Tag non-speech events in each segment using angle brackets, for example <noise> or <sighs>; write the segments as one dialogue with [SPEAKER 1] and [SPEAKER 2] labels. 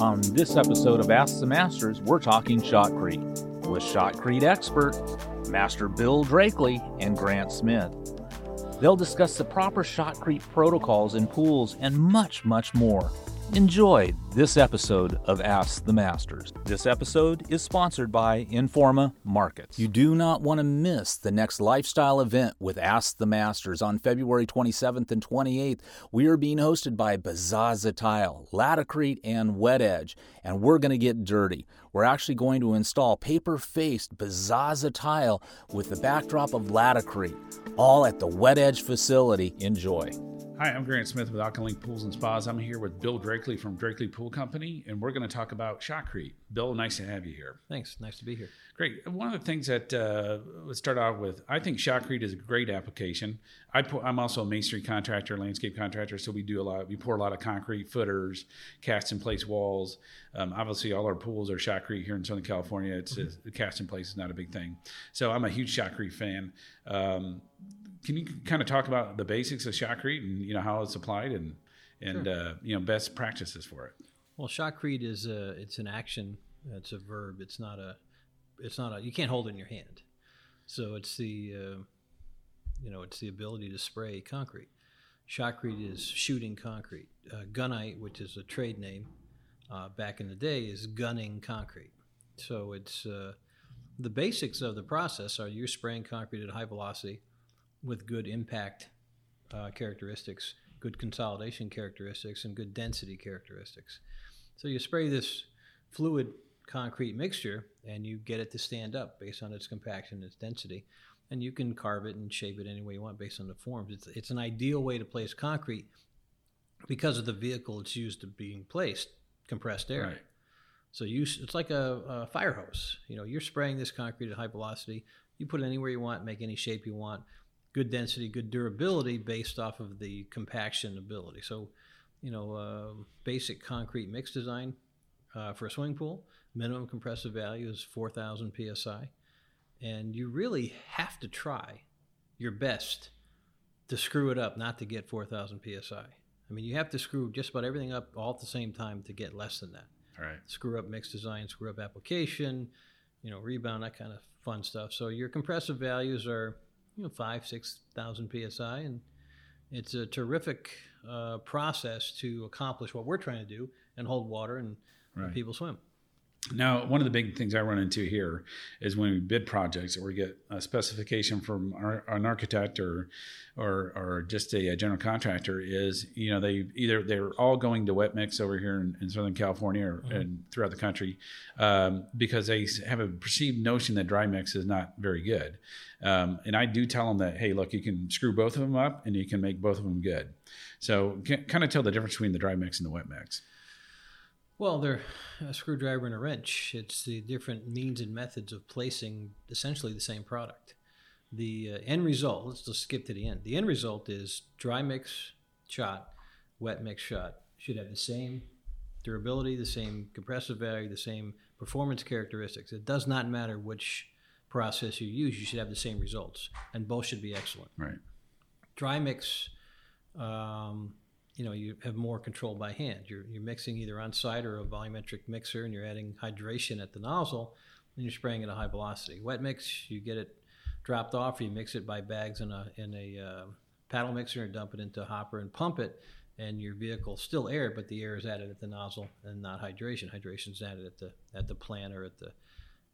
[SPEAKER 1] On this episode of Ask the Masters, we're talking shotcrete with shotcrete expert Master Bill Drakeley and Grant Smith. They'll discuss the proper shotcrete protocols in pools and much, much more. Enjoy this episode of Ask the Masters. This episode is sponsored by Informa Markets. You do not want to miss the next lifestyle event with Ask the Masters on February 27th and 28th. We are being hosted by Bisazza Tile, Laticrete, and Wet Edge, and we're going to get dirty. We're actually going to install paper faced Bisazza Tile with the backdrop of Laticrete, all at the Wet Edge facility. Enjoy.
[SPEAKER 2] Hi, I'm Grant Smith with Aqualink Pools and Spas. I'm here with Bill Drakeley from Drakeley Pool Company, and we're going to talk about shotcrete. Bill, nice to have you here.
[SPEAKER 3] Thanks. Nice to be here.
[SPEAKER 2] Great. One of the things that uh, let's start off with, I think shotcrete is a great application. I am also a masonry contractor, landscape contractor, so we do a lot. We pour a lot of concrete footers, cast in place walls. Um, obviously, all our pools are shotcrete here in Southern California. It's mm-hmm. a, cast in place is not a big thing. So I'm a huge shotcrete fan. Um, can you kind of talk about the basics of shotcrete and you know how it's applied and and sure. uh, you know best practices for it?
[SPEAKER 3] Well, shotcrete is a it's an action. It's a verb. It's not a it's not a you can't hold it in your hand. So it's the uh, you know it's the ability to spray concrete. Shotcrete is shooting concrete. Uh, gunite, which is a trade name uh, back in the day, is gunning concrete. So it's uh, the basics of the process are you're spraying concrete at high velocity with good impact uh, characteristics, good consolidation characteristics, and good density characteristics. So you spray this fluid concrete mixture and you get it to stand up based on its compaction, its density. And you can carve it and shape it any way you want based on the forms. It's, it's an ideal way to place concrete because of the vehicle it's used to being placed, compressed air. Right. So you, it's like a, a, fire hose. You know, you're spraying this concrete at high velocity. You put it anywhere you want, make any shape you want good density, good durability based off of the compaction ability. So, you know, uh, basic concrete mix design uh, for a swimming pool, minimum compressive value is 4,000 psi. And you really have to try your best to screw it up, not to get 4,000 psi. I mean, you have to screw just about everything up all at the same time to get less than that.
[SPEAKER 2] All right.
[SPEAKER 3] Screw up mix design, screw up application, you know, rebound, that kind of fun stuff. So your compressive values are you know five six thousand psi, and it's a terrific uh, process to accomplish what we're trying to do and hold water and, right. and people swim.
[SPEAKER 2] Now, one of the big things I run into here is when we bid projects or we get a specification from our, an architect or, or, or just a, a, general contractor is, you know, they either they're all going to wet mix over here in, in Southern California or mm-hmm. and throughout the country um, because they have a perceived notion that dry mix is not very good. Um, and I do tell them that, hey, look, you can screw both of them up and you can make both of them good. So kind of tell the difference between the dry mix and the wet mix.
[SPEAKER 3] Well, they're <sighs> a screwdriver and a wrench. It's the different means and methods of placing essentially the same product. The uh, end result, let's just skip to the end. The end result is dry mix shot, wet mix shot. Should have the same durability, the same compressive value, the same performance characteristics. It does not matter which process you use, you should have the same results, and both should be excellent.
[SPEAKER 2] Right.
[SPEAKER 3] Dry mix um, you know you have more control by hand. You're you're mixing either on site or a volumetric mixer, and you're adding hydration at the nozzle, and you're spraying at a high velocity. Wet mix, you get it dropped off, or you mix it by bags in a in a uh, paddle mixer and dump it into a hopper and pump it, and your vehicle still air, but the air is added at the nozzle and not hydration. Hydration is added at the at the plant or at the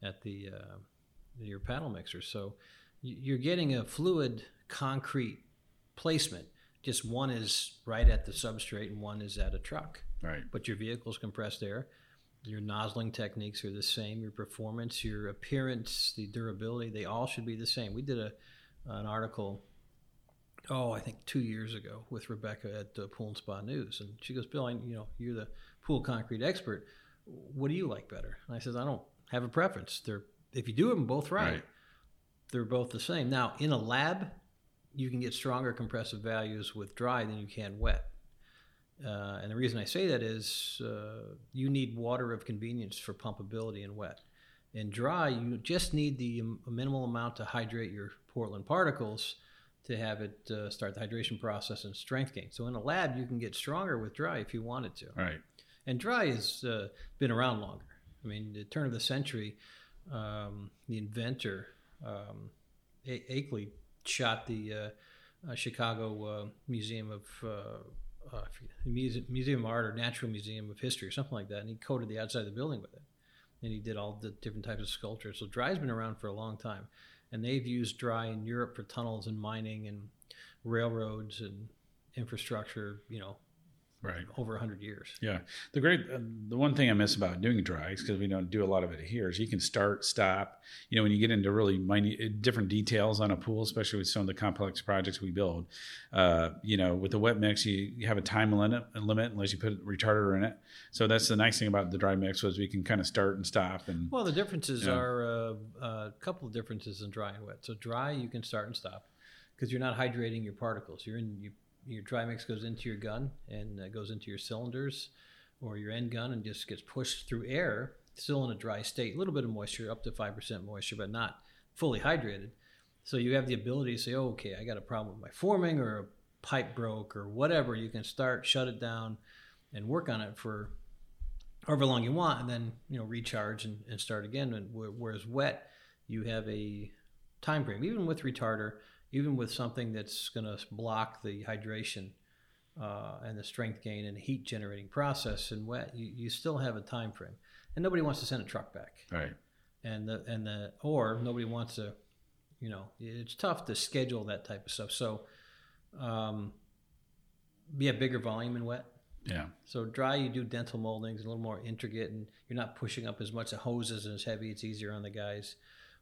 [SPEAKER 3] at the uh, your paddle mixer. So you're getting a fluid concrete placement just one is right at the substrate and one is at a truck.
[SPEAKER 2] Right.
[SPEAKER 3] But your vehicle's compressed air. Your nozzling techniques are the same. Your performance, your appearance, the durability, they all should be the same. We did a an article, oh, I think two years ago with Rebecca at uh, Pool and Spa News, and she goes, "Bill, I, you know, you're the pool concrete expert. What do you like better?" And I says, "I don't have a preference. They're if you do them both right, right. they're both the same. Now, in a lab, you can get stronger compressive values with dry than you can wet. Uh, and the reason I say that is uh, you need water of convenience for pumpability in wet. In dry, you just need the minimal amount to hydrate your Portland particles to have it uh, start the hydration process and strength gain. So in a lab, you can get stronger with dry if you wanted to.
[SPEAKER 2] Right.
[SPEAKER 3] And dry has uh, been around longer. I mean, the turn of the century, um, the inventor um, a- Akeley shot the uh, uh, Chicago uh, Museum of uh, Museum of Art or Natural Museum of History or something like that, and he coated the outside of the building with it. And he did all the different types of sculpture. So dry's been around for a long time, and they've used dry in Europe for tunnels and mining and railroads and infrastructure. You know,
[SPEAKER 2] Right.
[SPEAKER 3] over 100 years.
[SPEAKER 2] Yeah, the great, uh, the one thing I miss about doing dries because we don't do a lot of it here is you can start, stop. You know, when you get into really minute, different details on a pool, especially with some of the complex projects we build, uh, you know, with the wet mix, you, you have a time limit, limit unless you put a retarder in it. So that's the nice thing about the dry mix was we can kind of start and stop and
[SPEAKER 3] Well, the differences
[SPEAKER 2] Yeah.
[SPEAKER 3] are uh, a couple of differences in dry and wet. So dry, you can start and stop because you're not hydrating your particles. You're in you, your dry mix goes into your gun and uh, goes into your cylinders or your end gun and just gets pushed through air, still in a dry state. A little bit of moisture, up to five percent moisture, but not fully hydrated. So you have the ability to say, oh, okay, I got a problem with my forming or a pipe broke or whatever. You can start, shut it down, and work on it for however long you want, and then you know recharge and, and start again. And whereas wet, you have a time frame. Even with retarder, even with something that's going to block the hydration uh, and the strength gain and heat generating process and wet, you, you still have a time frame. And nobody wants to send a truck back.
[SPEAKER 2] right.
[SPEAKER 3] And the and the or nobody wants to, you know, it's tough to schedule that type of stuff. So, um, yeah, bigger volume in wet.
[SPEAKER 2] Yeah.
[SPEAKER 3] So dry, you do dental moldings, a little more intricate, and you're not pushing up as much. The hoses and as heavy; it's easier on the guys.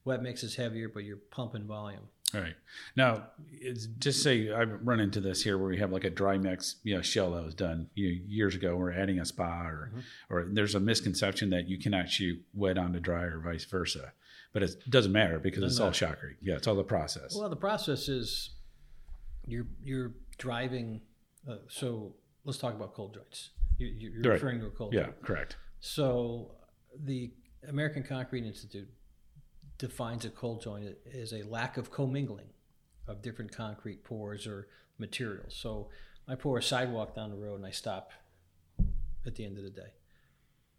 [SPEAKER 3] Wet mix is heavier, but you're pumping volume.
[SPEAKER 2] All right. Now, it's just say I've run into this here where we have like a dry mix, you know, shell that was done you know, years ago. We're adding a spa, or
[SPEAKER 3] Mhm.
[SPEAKER 2] or there's a misconception that you cannot shoot wet onto dry or vice versa, but it doesn't matter because it's
[SPEAKER 3] Doesn't
[SPEAKER 2] all
[SPEAKER 3] matter.
[SPEAKER 2] shotcrete. Yeah, it's all the process.
[SPEAKER 3] Well, the process is you're you're driving. Uh, so let's talk about cold joints. You, you're
[SPEAKER 2] Right.
[SPEAKER 3] referring to a cold
[SPEAKER 2] yeah,
[SPEAKER 3] joint.
[SPEAKER 2] correct.
[SPEAKER 3] So the American Concrete Institute defines a cold joint as a lack of commingling of different concrete pours or materials. So I pour a sidewalk down the road and I stop at the end of the day.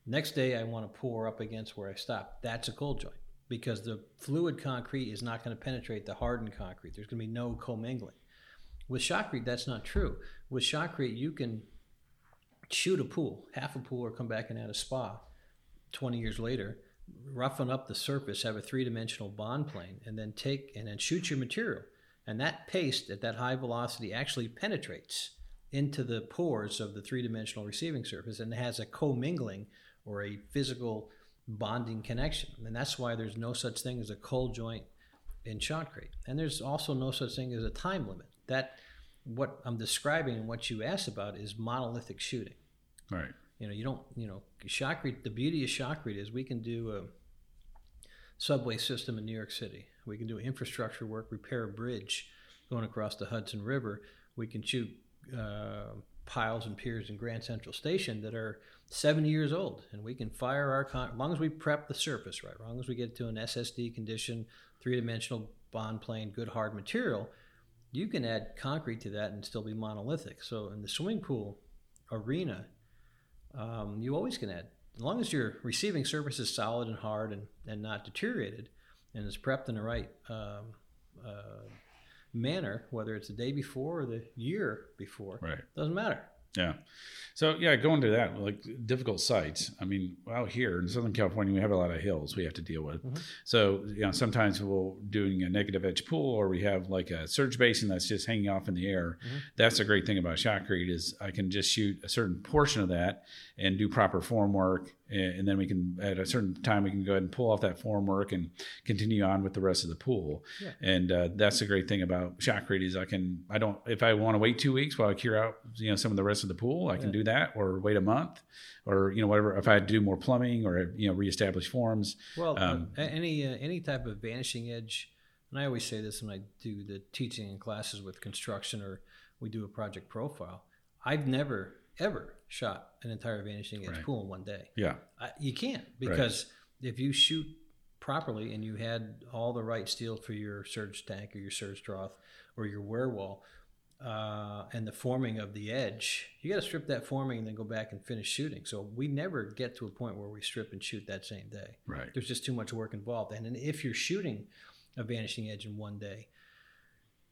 [SPEAKER 3] Next day I want to pour up against where I stopped. That's a cold joint because the fluid concrete is not going to penetrate the hardened concrete. There's going to be no commingling. With shotcrete, that's not true. With shotcrete, you can shoot a pool, half a pool, or come back and add a spa 20 years later, roughen up the surface, have a three dimensional bond plane, and then take and then shoot your material. And that paste at that high velocity actually penetrates into the pores of the three dimensional receiving surface and has a commingling or a physical bonding connection. And that's why there's no such thing as a cold joint in shotcrete. And there's also no such thing as a time limit. That what I'm describing and what you asked about is monolithic shooting.
[SPEAKER 2] Right.
[SPEAKER 3] You know, you don't, you know, shotcrete, the beauty of shotcrete is we can do a subway system in New York City. We can do infrastructure work, repair a bridge going across the Hudson River. We can shoot uh, piles and piers in Grand Central Station that are 70 years old. And we can fire our, con- as long as we prep the surface right, as long as we get to an SSD condition, three dimensional bond plane, good hard material, you can add concrete to that and still be monolithic. So in the swimming pool arena, um, you always can add. As long as your receiving surface is solid and hard and, and not deteriorated and is prepped in the right um, uh, manner, whether it's the day before or the year before,
[SPEAKER 2] Right.
[SPEAKER 3] doesn't matter.
[SPEAKER 2] Yeah. So yeah, going to that like difficult sites. I mean, out here in Southern California, we have a lot of hills we have to deal with.
[SPEAKER 3] Mhm.
[SPEAKER 2] So you know, sometimes we'll doing a negative edge pool, or we have like a surge basin that's just hanging off in the air.
[SPEAKER 3] Mhm.
[SPEAKER 2] That's a great thing about shotcrete is I can just shoot a certain portion of that and do proper form work, and, and then we can at a certain time we can go ahead and pull off that form work and continue on with the rest of the pool.
[SPEAKER 3] Yeah.
[SPEAKER 2] And uh, that's the great thing about shotcrete is I can I don't if I want to wait two weeks while I cure out you know some of the rest of the pool I can
[SPEAKER 3] Yeah.
[SPEAKER 2] do that or wait a month or you know whatever if I do more plumbing or you know reestablish forms.
[SPEAKER 3] Well,
[SPEAKER 2] Um,
[SPEAKER 3] uh, any uh, any type of vanishing edge, and I always say this when I do the teaching in classes with construction or we do a project profile. I've never ever shot an entire vanishing edge
[SPEAKER 2] Right.
[SPEAKER 3] pool in one day.
[SPEAKER 2] Yeah.
[SPEAKER 3] I, you can't because if you shoot properly and you had all the right steel for your surge tank or your surge trough or your weir wall uh, and the forming of the edge, you got to strip that forming and then go back and finish shooting. So we never get to a point where we strip and shoot that same day.
[SPEAKER 2] Right.
[SPEAKER 3] There's just too much work involved. And, and if you're shooting a vanishing edge in one day,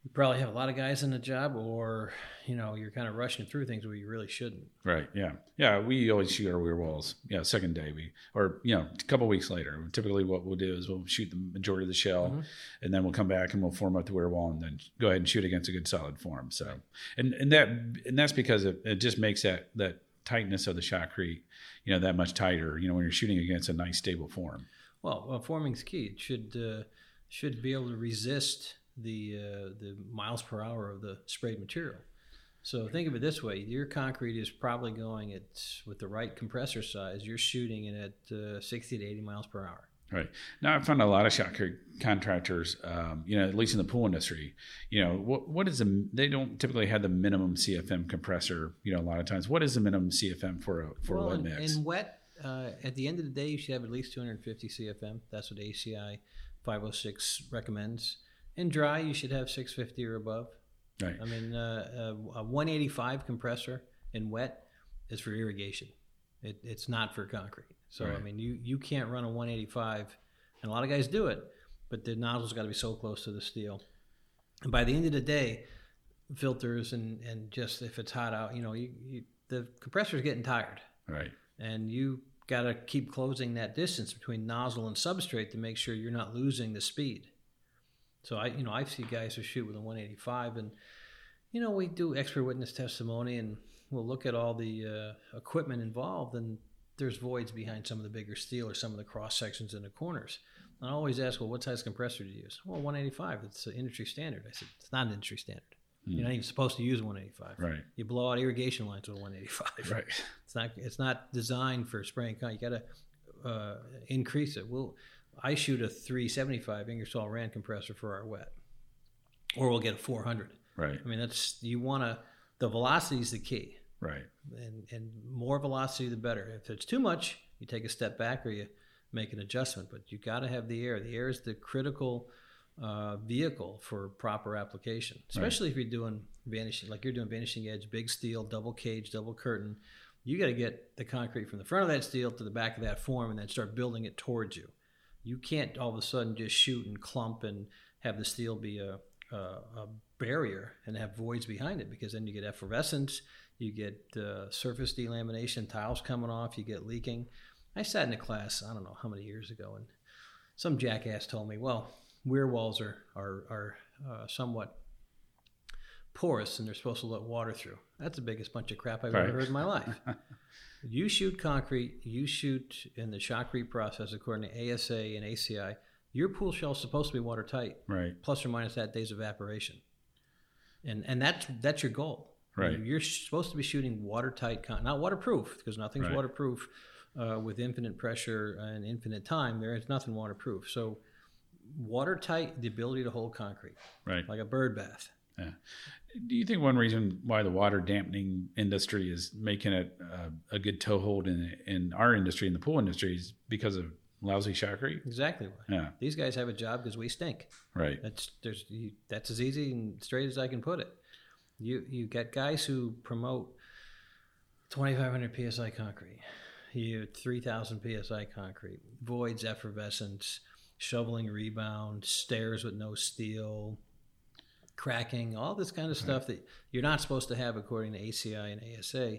[SPEAKER 3] you probably have a lot of guys in the job, or you know you're kind of rushing through things where you really shouldn't.
[SPEAKER 2] Right. Yeah. Yeah. We always shoot our weir walls. Yeah. Second day, we or you know a couple weeks later. Typically, what we'll do is we'll shoot the majority of the shell,
[SPEAKER 3] Mhm.
[SPEAKER 2] and then we'll come back and we'll form up the weir wall, and then go ahead and shoot against a good solid form. So, and and that and that's because it, it just makes that that tightness of the shotcrete, you know, that much tighter. You know, when you're shooting against a nice stable form.
[SPEAKER 3] Well, well forming's key. It should uh, should be able to resist the uh, the miles per hour of the sprayed material. So think of it this way: your concrete is probably going at with the right compressor size. You're shooting it at uh, 60 to 80 miles per hour.
[SPEAKER 2] Right now, I found a lot of shotcrete contractors, um, you know, at least in the pool industry, you know, what what is the they don't typically have the minimum CFM compressor, you know, a lot of times. What is the minimum CFM for a for
[SPEAKER 3] well,
[SPEAKER 2] a wet mix?
[SPEAKER 3] in wet, uh, at the end of the day, you should have at least 250 CFM. That's what ACI 506 recommends. In dry, you should have 650 or above.
[SPEAKER 2] right,
[SPEAKER 3] I mean, uh, uh, a 185 compressor in wet is for irrigation. It, it's not for concrete. So I mean, you you can't run a 185, and a lot of guys do it, but the nozzle's got to be so close to the steel. And by the end of the day, filters and and just if it's hot out, you know, you, you the compressor's getting tired,
[SPEAKER 2] right,
[SPEAKER 3] and you got to keep closing that distance between nozzle and substrate to make sure you're not losing the speed. So I, you know, I see guys who shoot with a 185, and you know, we do expert witness testimony, and we'll look at all the uh, equipment involved, and there's voids behind some of the bigger steel or some of the cross sections in the corners. And I always ask, well, what size compressor do you use? Well, 185. It's an industry standard. I said, it's not an industry standard. You're not even supposed to use 185.
[SPEAKER 2] right,
[SPEAKER 3] You blow out irrigation lines with a 185.
[SPEAKER 2] right,
[SPEAKER 3] It's not. It's not designed for spraying. You got to uh, increase it. We'll. I shoot a 375 Ingersoll Rand compressor for our wet, or we'll get a 400.
[SPEAKER 2] right,
[SPEAKER 3] I mean, that's you want to. The velocity is the key,
[SPEAKER 2] right,
[SPEAKER 3] and and more velocity the better. If it's too much, you take a step back or you make an adjustment. But you got to have the air. The air is the critical uh, vehicle for proper application, especially if you're doing vanishing, like you're doing vanishing edge, big steel, double cage, double curtain. You got to get the concrete from the front of that steel to the back of that form, and then start building it towards you. You can't all of a sudden just shoot and clump and have the steel be a, a, a barrier and have voids behind it because then you get effervescence, you get uh, surface delamination, tiles coming off, you get leaking. I sat in a class, I don't know how many years ago, and some jackass told me, well, weir walls are, are, are uh, somewhat porous and they're supposed to let water through. That's the biggest bunch of crap I've
[SPEAKER 2] Right.
[SPEAKER 3] ever heard in my life. <laughs> you shoot concrete, you shoot in the shotcrete process according to ASA and ACI. Your pool shell's supposed to be watertight,
[SPEAKER 2] right,
[SPEAKER 3] plus or minus that day's evaporation, and and that's that's your goal.
[SPEAKER 2] Right.
[SPEAKER 3] You're supposed to be shooting watertight, con- not waterproof, because nothing's
[SPEAKER 2] Right.
[SPEAKER 3] waterproof uh, with infinite pressure and infinite time. There is nothing waterproof. So watertight, the ability to hold concrete,
[SPEAKER 2] right.
[SPEAKER 3] like a bird bath.
[SPEAKER 2] Yeah. Do you think one reason why the water dampening industry is making it uh, a good toehold in in our industry, in the pool industry, is because of lousy shotcrete?
[SPEAKER 3] Exactly.
[SPEAKER 2] Yeah,
[SPEAKER 3] These guys have a job because we stink.
[SPEAKER 2] right,
[SPEAKER 3] That's there's you, that's as easy and straight as I can put it. You you get guys who promote 2,500 psi concrete, you 3,000 psi concrete, voids, effervescence, shoveling rebound, stairs with no steel, cracking, all this kind of stuff that you're not supposed to have according to ACI and ASA,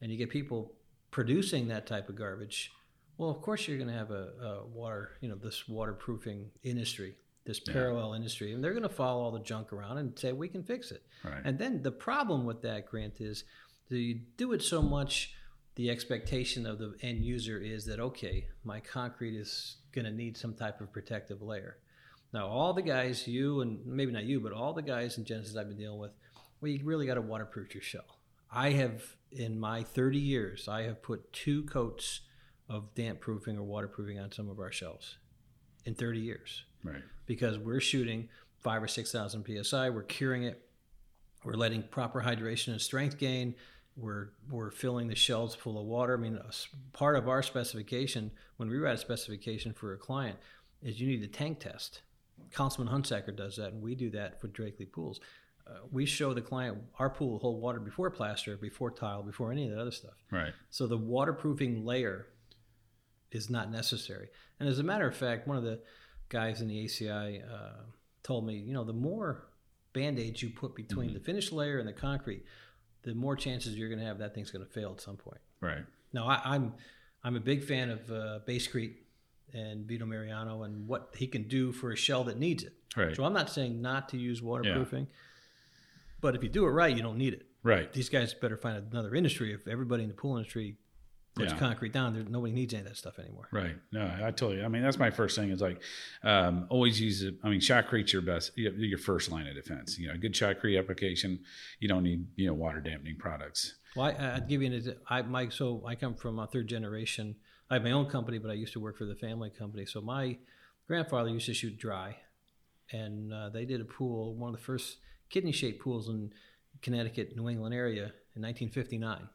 [SPEAKER 3] and you get people producing that type of garbage. Well, of course you're going to have a, a water, you know, this waterproofing industry, this parallel industry, and they're going to follow all the junk around and say we can fix it.
[SPEAKER 2] right,
[SPEAKER 3] And then the problem with that grant is, do you do it so much? The expectation of the end user is that okay, my concrete is going to need some type of protective layer. Now, all the guys, you and maybe not you, but all the guys in Genesis I've been dealing with, well, you really got to waterproof your shell. I have, in my 30 years, I have put two coats of damp proofing or waterproofing on some of our shells in 30 years
[SPEAKER 2] right,
[SPEAKER 3] because we're shooting five or 6,000 psi. We're curing it. We're letting proper hydration and strength gain. We're, we're filling the shells full of water. I mean, part of our specification, when we write a specification for a client, is you need a tank test. Councilman Hunsaker does that, and we do that for Drakeley pools. Uh, we show the client our pool will hold water before plaster, before tile, before any of that other stuff.
[SPEAKER 2] Right.
[SPEAKER 3] So the waterproofing layer is not necessary. And as a matter of fact, one of the guys in the ACI uh, told me, you know, the more band aids you put between
[SPEAKER 2] Mm-hmm.
[SPEAKER 3] the finished layer and the concrete, the more chances you're going to have that thing's going to fail at some point.
[SPEAKER 2] Right.
[SPEAKER 3] Now, I, I'm I'm a big fan of uh, Basecrete and Vito Mariano and what he can do for a shell that needs it.
[SPEAKER 2] Right.
[SPEAKER 3] So I'm not saying not to use waterproofing, but if you do it right, you don't need it.
[SPEAKER 2] Right.
[SPEAKER 3] These guys better find another industry. If everybody in the pool industry puts
[SPEAKER 2] Yeah.
[SPEAKER 3] concrete down, there, nobody needs any of that stuff anymore.
[SPEAKER 2] Right. No, I you. I mean, that's my first thing is like, um, always use it. I mean, shotcrete's your best, your your first line of defense. You know, a good shotcrete application, you don't need, you know, water dampening products.
[SPEAKER 3] Well, I, I'd give you an I Mike, so I come from a third generation. I have my own company, but I used to work for the family company. So my grandfather used to shoot dry, and uh, they did a pool, one of the first kidney shaped pools in Connecticut, New England area in 1959.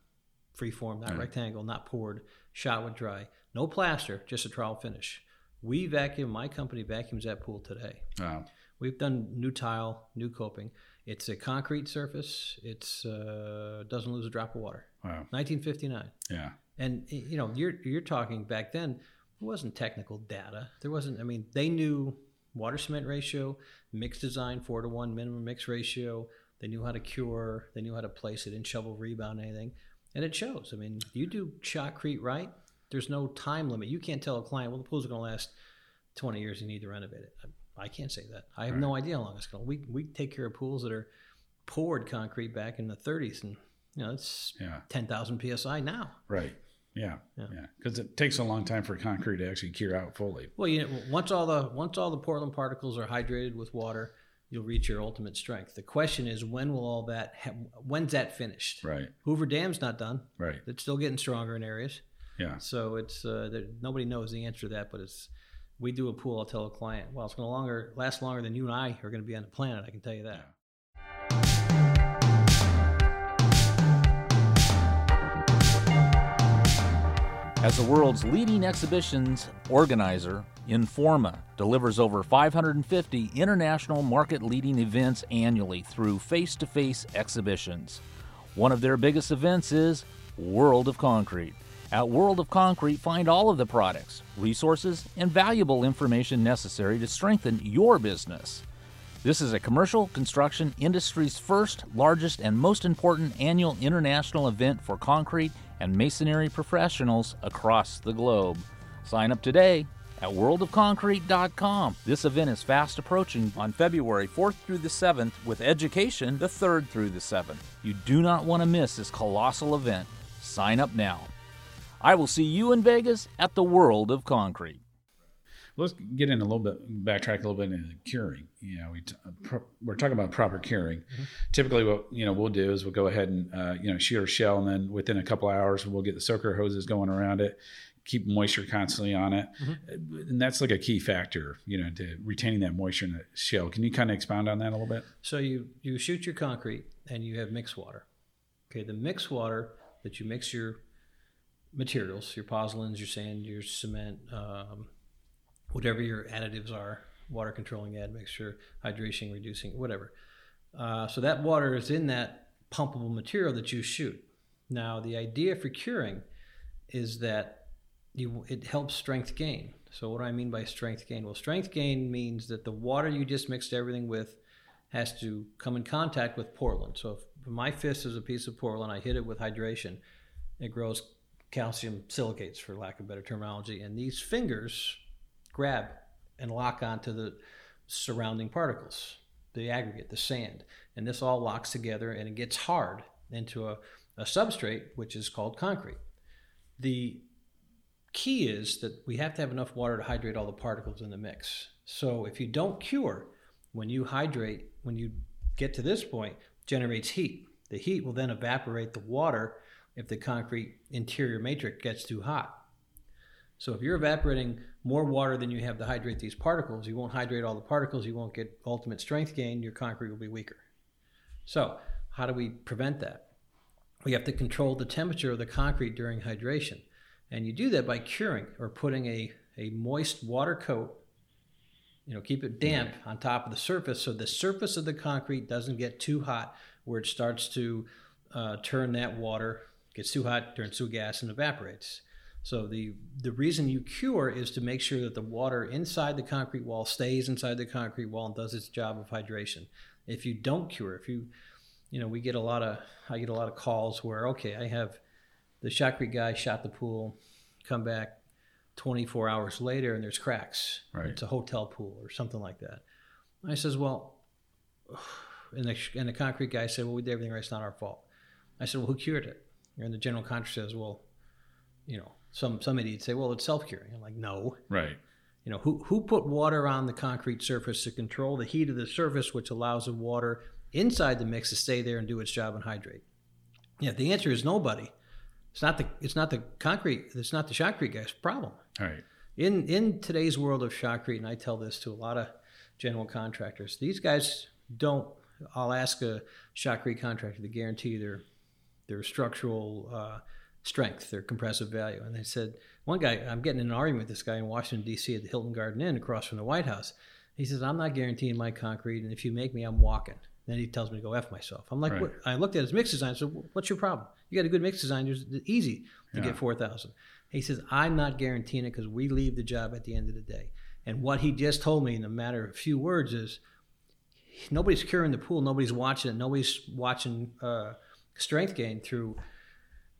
[SPEAKER 3] Freeform, not
[SPEAKER 2] Right.
[SPEAKER 3] rectangle, not poured, shot with dry, no plaster, just a trowel finish. We vacuum. My company vacuums that pool today.
[SPEAKER 2] Wow.
[SPEAKER 3] We've done new tile, new coping. It's a concrete surface. It's uh, doesn't lose a drop of water.
[SPEAKER 2] Wow.
[SPEAKER 3] 1959.
[SPEAKER 2] Yeah.
[SPEAKER 3] And you know, you're you're talking back then. There wasn't technical data. There wasn't. I mean, they knew water cement ratio, mix design, four to one minimum mix ratio. They knew how to cure. They knew how to place it in shovel rebound anything, and it shows. I mean, you do shotcrete right. There's no time limit. You can't tell a client, well, the pool's going to last 20 years. You need to renovate it. I, I can't say that. I have no idea how long it's going. to We we take care of pools that are poured concrete back in the 30s, and you know it's
[SPEAKER 2] Yeah.
[SPEAKER 3] 10,000 psi now.
[SPEAKER 2] Right. Yeah.
[SPEAKER 3] Yeah.
[SPEAKER 2] Yeah. Because it takes a long time for concrete to actually cure out fully.
[SPEAKER 3] Well, you know, once all the once all the Portland particles are hydrated with water, you'll reach your ultimate strength. The question is, when will all that? Ha- when's that finished?
[SPEAKER 2] Right.
[SPEAKER 3] Hoover Dam's not done.
[SPEAKER 2] Right.
[SPEAKER 3] It's still getting stronger in areas.
[SPEAKER 2] Yeah.
[SPEAKER 3] So it's uh, there, nobody knows the answer to that, but it's we do a pool. I'll tell a client, well, it's going to longer last longer than you and I are going to be on the planet. I can tell you that.
[SPEAKER 1] As the world's leading exhibitions organizer, Informa delivers over 550 international market leading events annually through face to face exhibitions. One of their biggest events is World of Concrete. At World of Concrete, find all of the products, resources, and valuable information necessary to strengthen your business. This is a commercial construction industry's first, largest, and most important annual international event for concrete and masonry professionals across the globe. Sign up today at worldofconcrete.com. This event is fast approaching on February 4th through the 7th, with education the 3rd through the 7th. You do not want to miss this colossal event. Sign up now. I will see you in Vegas at the World of Concrete.
[SPEAKER 2] Let's get in a little bit, backtrack a little bit into curing. You know, we t- uh, pro- we're talking about proper curing. Typically, what you know we'll do is we'll go ahead and uh, you know shoot our shell, and then within a couple hours we'll get the soaker hoses going around it, keep moisture constantly on it, and that's like a key factor, you know, to retaining that moisture in the shell. Can you kind of expound on that a little bit?
[SPEAKER 3] So you you shoot your concrete and you have mixed water. Okay, the mixed water that you mix your materials, your pozzolans, your sand, your cement, um, whatever your additives are, water controlling admixture, hydration, reducing, whatever. Uh, so that water is in that pumpable material that you shoot. Now the idea for curing is that you it helps strength gain. So what do I mean by strength gain? Well, strength gain means that the water you just mixed everything with has to come in contact with Portland. So if my fist is a piece of Portland, I hit it with hydration, it grows calcium silicates, for lack of better terminology, and these fingers grab and lock onto the surrounding particles, the aggregate, the sand, and this all locks together and it gets hard into a, a substrate, which is called concrete. The key is that we have to have enough water to hydrate all the particles in the mix. So if you don't cure, when you hydrate, when you get to this point, generates heat. The heat will then evaporate the water if the concrete interior matrix gets too hot. So if you're evaporating more water than you have to hydrate these particles, you won't hydrate all the particles, you won't get ultimate strength gain, your concrete will be weaker. So, how do we prevent that? We have to control the temperature of the concrete during hydration. And you do that by curing or putting a, a moist water coat You know, keep it damp on top of the surface so the surface of the concrete doesn't get too hot where it starts to uh, turn that water gets too hot, turns to gas, and evaporates. So the the reason you cure is to make sure that the water inside the concrete wall stays inside the concrete wall and does its job of hydration. If you don't cure, if you you know, we get a lot of I get a lot of calls where okay, I have the shotcrete guy shot the pool, come back 24 hours later and there's cracks.
[SPEAKER 2] Right.
[SPEAKER 3] It's a hotel pool or something like that. I says, well, and the, and the concrete guy said, well, we did everything right. It's not our fault. I said, well, who cured it? And the general contractor says, well, you know, some some idiot say, well, it's self curing. I'm like, no.
[SPEAKER 2] Right.
[SPEAKER 3] You know, who who put water on the concrete surface to control the heat of the surface, which allows the water inside the mix to stay there and do its job and hydrate? Yeah, the answer is nobody. It's not the it's not the concrete. It's not the shotcrete guy's problem.
[SPEAKER 2] Right.
[SPEAKER 3] In in today's world of shotcrete, and I tell this to a lot of general contractors, these guys don't. I'll ask a shotcrete contractor to guarantee their their structural uh, strength, their compressive value. And they said one guy, I'm getting in an argument with this guy in Washington D.C. at the Hilton Garden Inn across from the White House. He says, "I'm not guaranteeing my concrete, and if you make me, I'm walking." Then he tells me to go f myself. I'm like,
[SPEAKER 2] Right.
[SPEAKER 3] what? I looked at his mix design. So what's your problem? You got a good mix design. It's easy to
[SPEAKER 2] Yeah.
[SPEAKER 3] get four thousand. He says, I'm not guaranteeing it because we leave the job at the end of the day. And what he just told me in a matter of a few words is, nobody's curing the pool. Nobody's watching it. Nobody's watching uh, strength gain through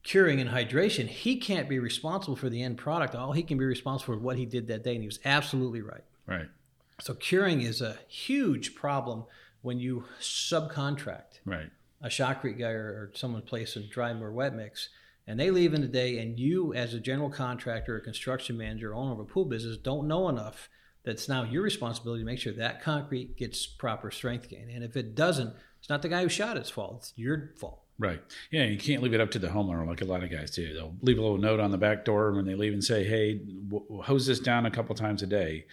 [SPEAKER 3] curing and hydration. He can't be responsible for the end product. All he can be responsible for what he did that day. And he was absolutely right.
[SPEAKER 2] Right.
[SPEAKER 3] So curing is a huge problem when you subcontract
[SPEAKER 2] Right.
[SPEAKER 3] a shotcrete guy or, or someone placing dry or wet mix, and they leave in the day, and you, as a general contractor, a construction manager, owner of a pool business, don't know enough. That's now your responsibility to make sure that concrete gets proper strength gain. And if it doesn't, it's not the guy who shot it's fault. It's your fault.
[SPEAKER 2] Right. Yeah, you can't leave it up to the homeowner like a lot of guys do. They'll leave a little note on the back door when they leave and say, "Hey, w- hose this down a couple times a day."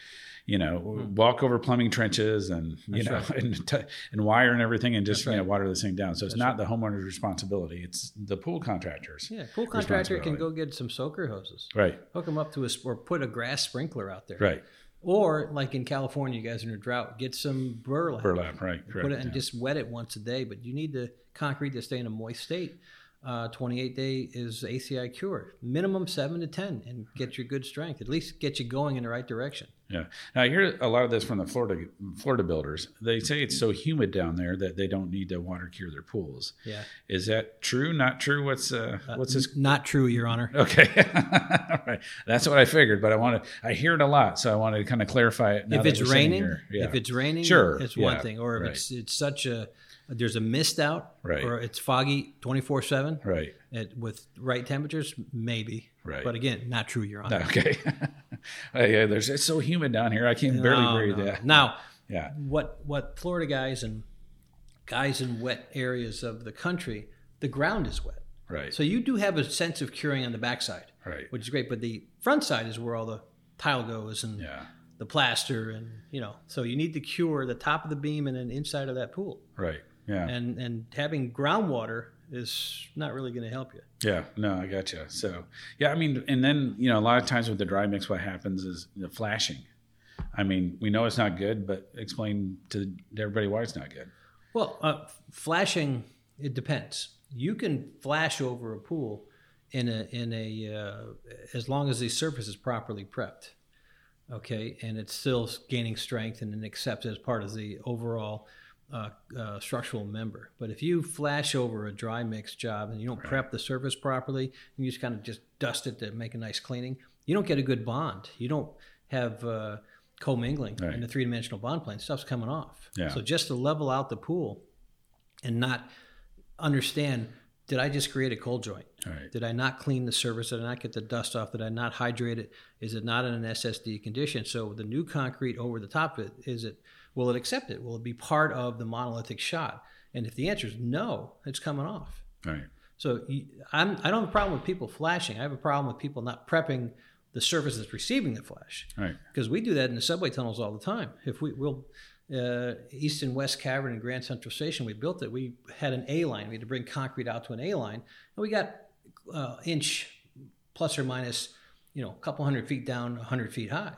[SPEAKER 2] You know, walk over plumbing trenches and you
[SPEAKER 3] Hmm.
[SPEAKER 2] know
[SPEAKER 3] That's <laughs>
[SPEAKER 2] and t- and wire and everything, and just
[SPEAKER 3] That's
[SPEAKER 2] you know water this thing down. So it's
[SPEAKER 3] That's
[SPEAKER 2] not the homeowner's responsibility; it's the pool contractors.
[SPEAKER 3] Yeah, pool contractor can go get some soaker hoses,
[SPEAKER 2] Right.
[SPEAKER 3] hook them up to a or put a grass sprinkler out there.
[SPEAKER 2] Right.
[SPEAKER 3] Or like in California, you guys are in a drought, get some burlap.
[SPEAKER 2] Burlap. Right. Correct.
[SPEAKER 3] put it and
[SPEAKER 2] yeah.
[SPEAKER 3] just wet it once a day. But you need the concrete to stay in a moist state. Uh, 28 day is ACI cure, minimum seven to 10, and get your good strength. At least get you going in the right direction.
[SPEAKER 2] Yeah. Now I hear a lot of this from the Florida Florida builders. They say it's so humid down there that they don't need to water cure their pools.
[SPEAKER 3] Yeah,
[SPEAKER 2] Is that true? Not true? What's uh, what's this?
[SPEAKER 3] Not true, Your Honor.
[SPEAKER 2] Okay, <laughs> All right. That's what I figured, but I want to. I hear it a lot, so I wanted to kind of clarify it. now
[SPEAKER 3] if it's raining,
[SPEAKER 2] yeah.
[SPEAKER 3] if it's raining,
[SPEAKER 2] Sure,
[SPEAKER 3] it's
[SPEAKER 2] yeah,
[SPEAKER 3] one thing. Or if
[SPEAKER 2] right.
[SPEAKER 3] it's it's such a there's a mist out,
[SPEAKER 2] Right.
[SPEAKER 3] or it's foggy 24 seven
[SPEAKER 2] right,
[SPEAKER 3] with right temperatures, maybe.
[SPEAKER 2] Right.
[SPEAKER 3] But again, not true, Your Honor. <laughs>
[SPEAKER 2] okay. <laughs> Yeah, there's it's so humid down here. I can barely breathe.
[SPEAKER 3] no.
[SPEAKER 2] Yeah,
[SPEAKER 3] Now,
[SPEAKER 2] yeah,
[SPEAKER 3] what what Florida guys and guys in wet areas of the country, the ground is wet.
[SPEAKER 2] right,
[SPEAKER 3] So you do have a sense of curing on the backside,
[SPEAKER 2] right.
[SPEAKER 3] which is great. But the front side is where all the tile goes and
[SPEAKER 2] Yeah,
[SPEAKER 3] the plaster, and you know. So you need to cure the top of the beam and then inside of that pool.
[SPEAKER 2] right. Yeah,
[SPEAKER 3] And and having groundwater is not really going to help you.
[SPEAKER 2] yeah. No, I got you. So, yeah, I mean, and then you know, a lot of times with the dry mix, what happens is the flashing. I mean, we know it's not good, but explain to everybody why it's not good.
[SPEAKER 3] Well, uh, flashing it depends. You can flash over a pool in a in a uh, as long as the surface is properly prepped, okay, and it's still gaining strength and it accepts as part of the overall uh, uh, structural member. But if you flash over a dry mix job and you don't prep the surface properly, and you just kind of just dust it to make a nice cleaning, you don't get a good bond. You don't have uh, commingling
[SPEAKER 2] Right.
[SPEAKER 3] in the three dimensional bond plane. Stuff's coming off.
[SPEAKER 2] Yeah.
[SPEAKER 3] So just to level out the pool and not understand did I just create a cold joint?
[SPEAKER 2] Right.
[SPEAKER 3] Did I not clean the surface? Did I not get the dust off? Did I not hydrate it? Is it not in an SSD condition? So the new concrete over the top of it, is it will it accept it? Will it be part of the monolithic shot? And if the answer is no, it's coming off.
[SPEAKER 2] Right.
[SPEAKER 3] So I'm, I don't have a problem with people flashing. I have a problem with people not prepping the surface that's receiving the flash
[SPEAKER 2] Right.
[SPEAKER 3] because we do that in the subway tunnels all the time. If we will, uh, East and West Cavern and Grand Central Station, we built it. We had an A line. We had to bring concrete out to an A line, and we got uh, inch plus or minus, you know, a couple hundred feet down, hundred feet high.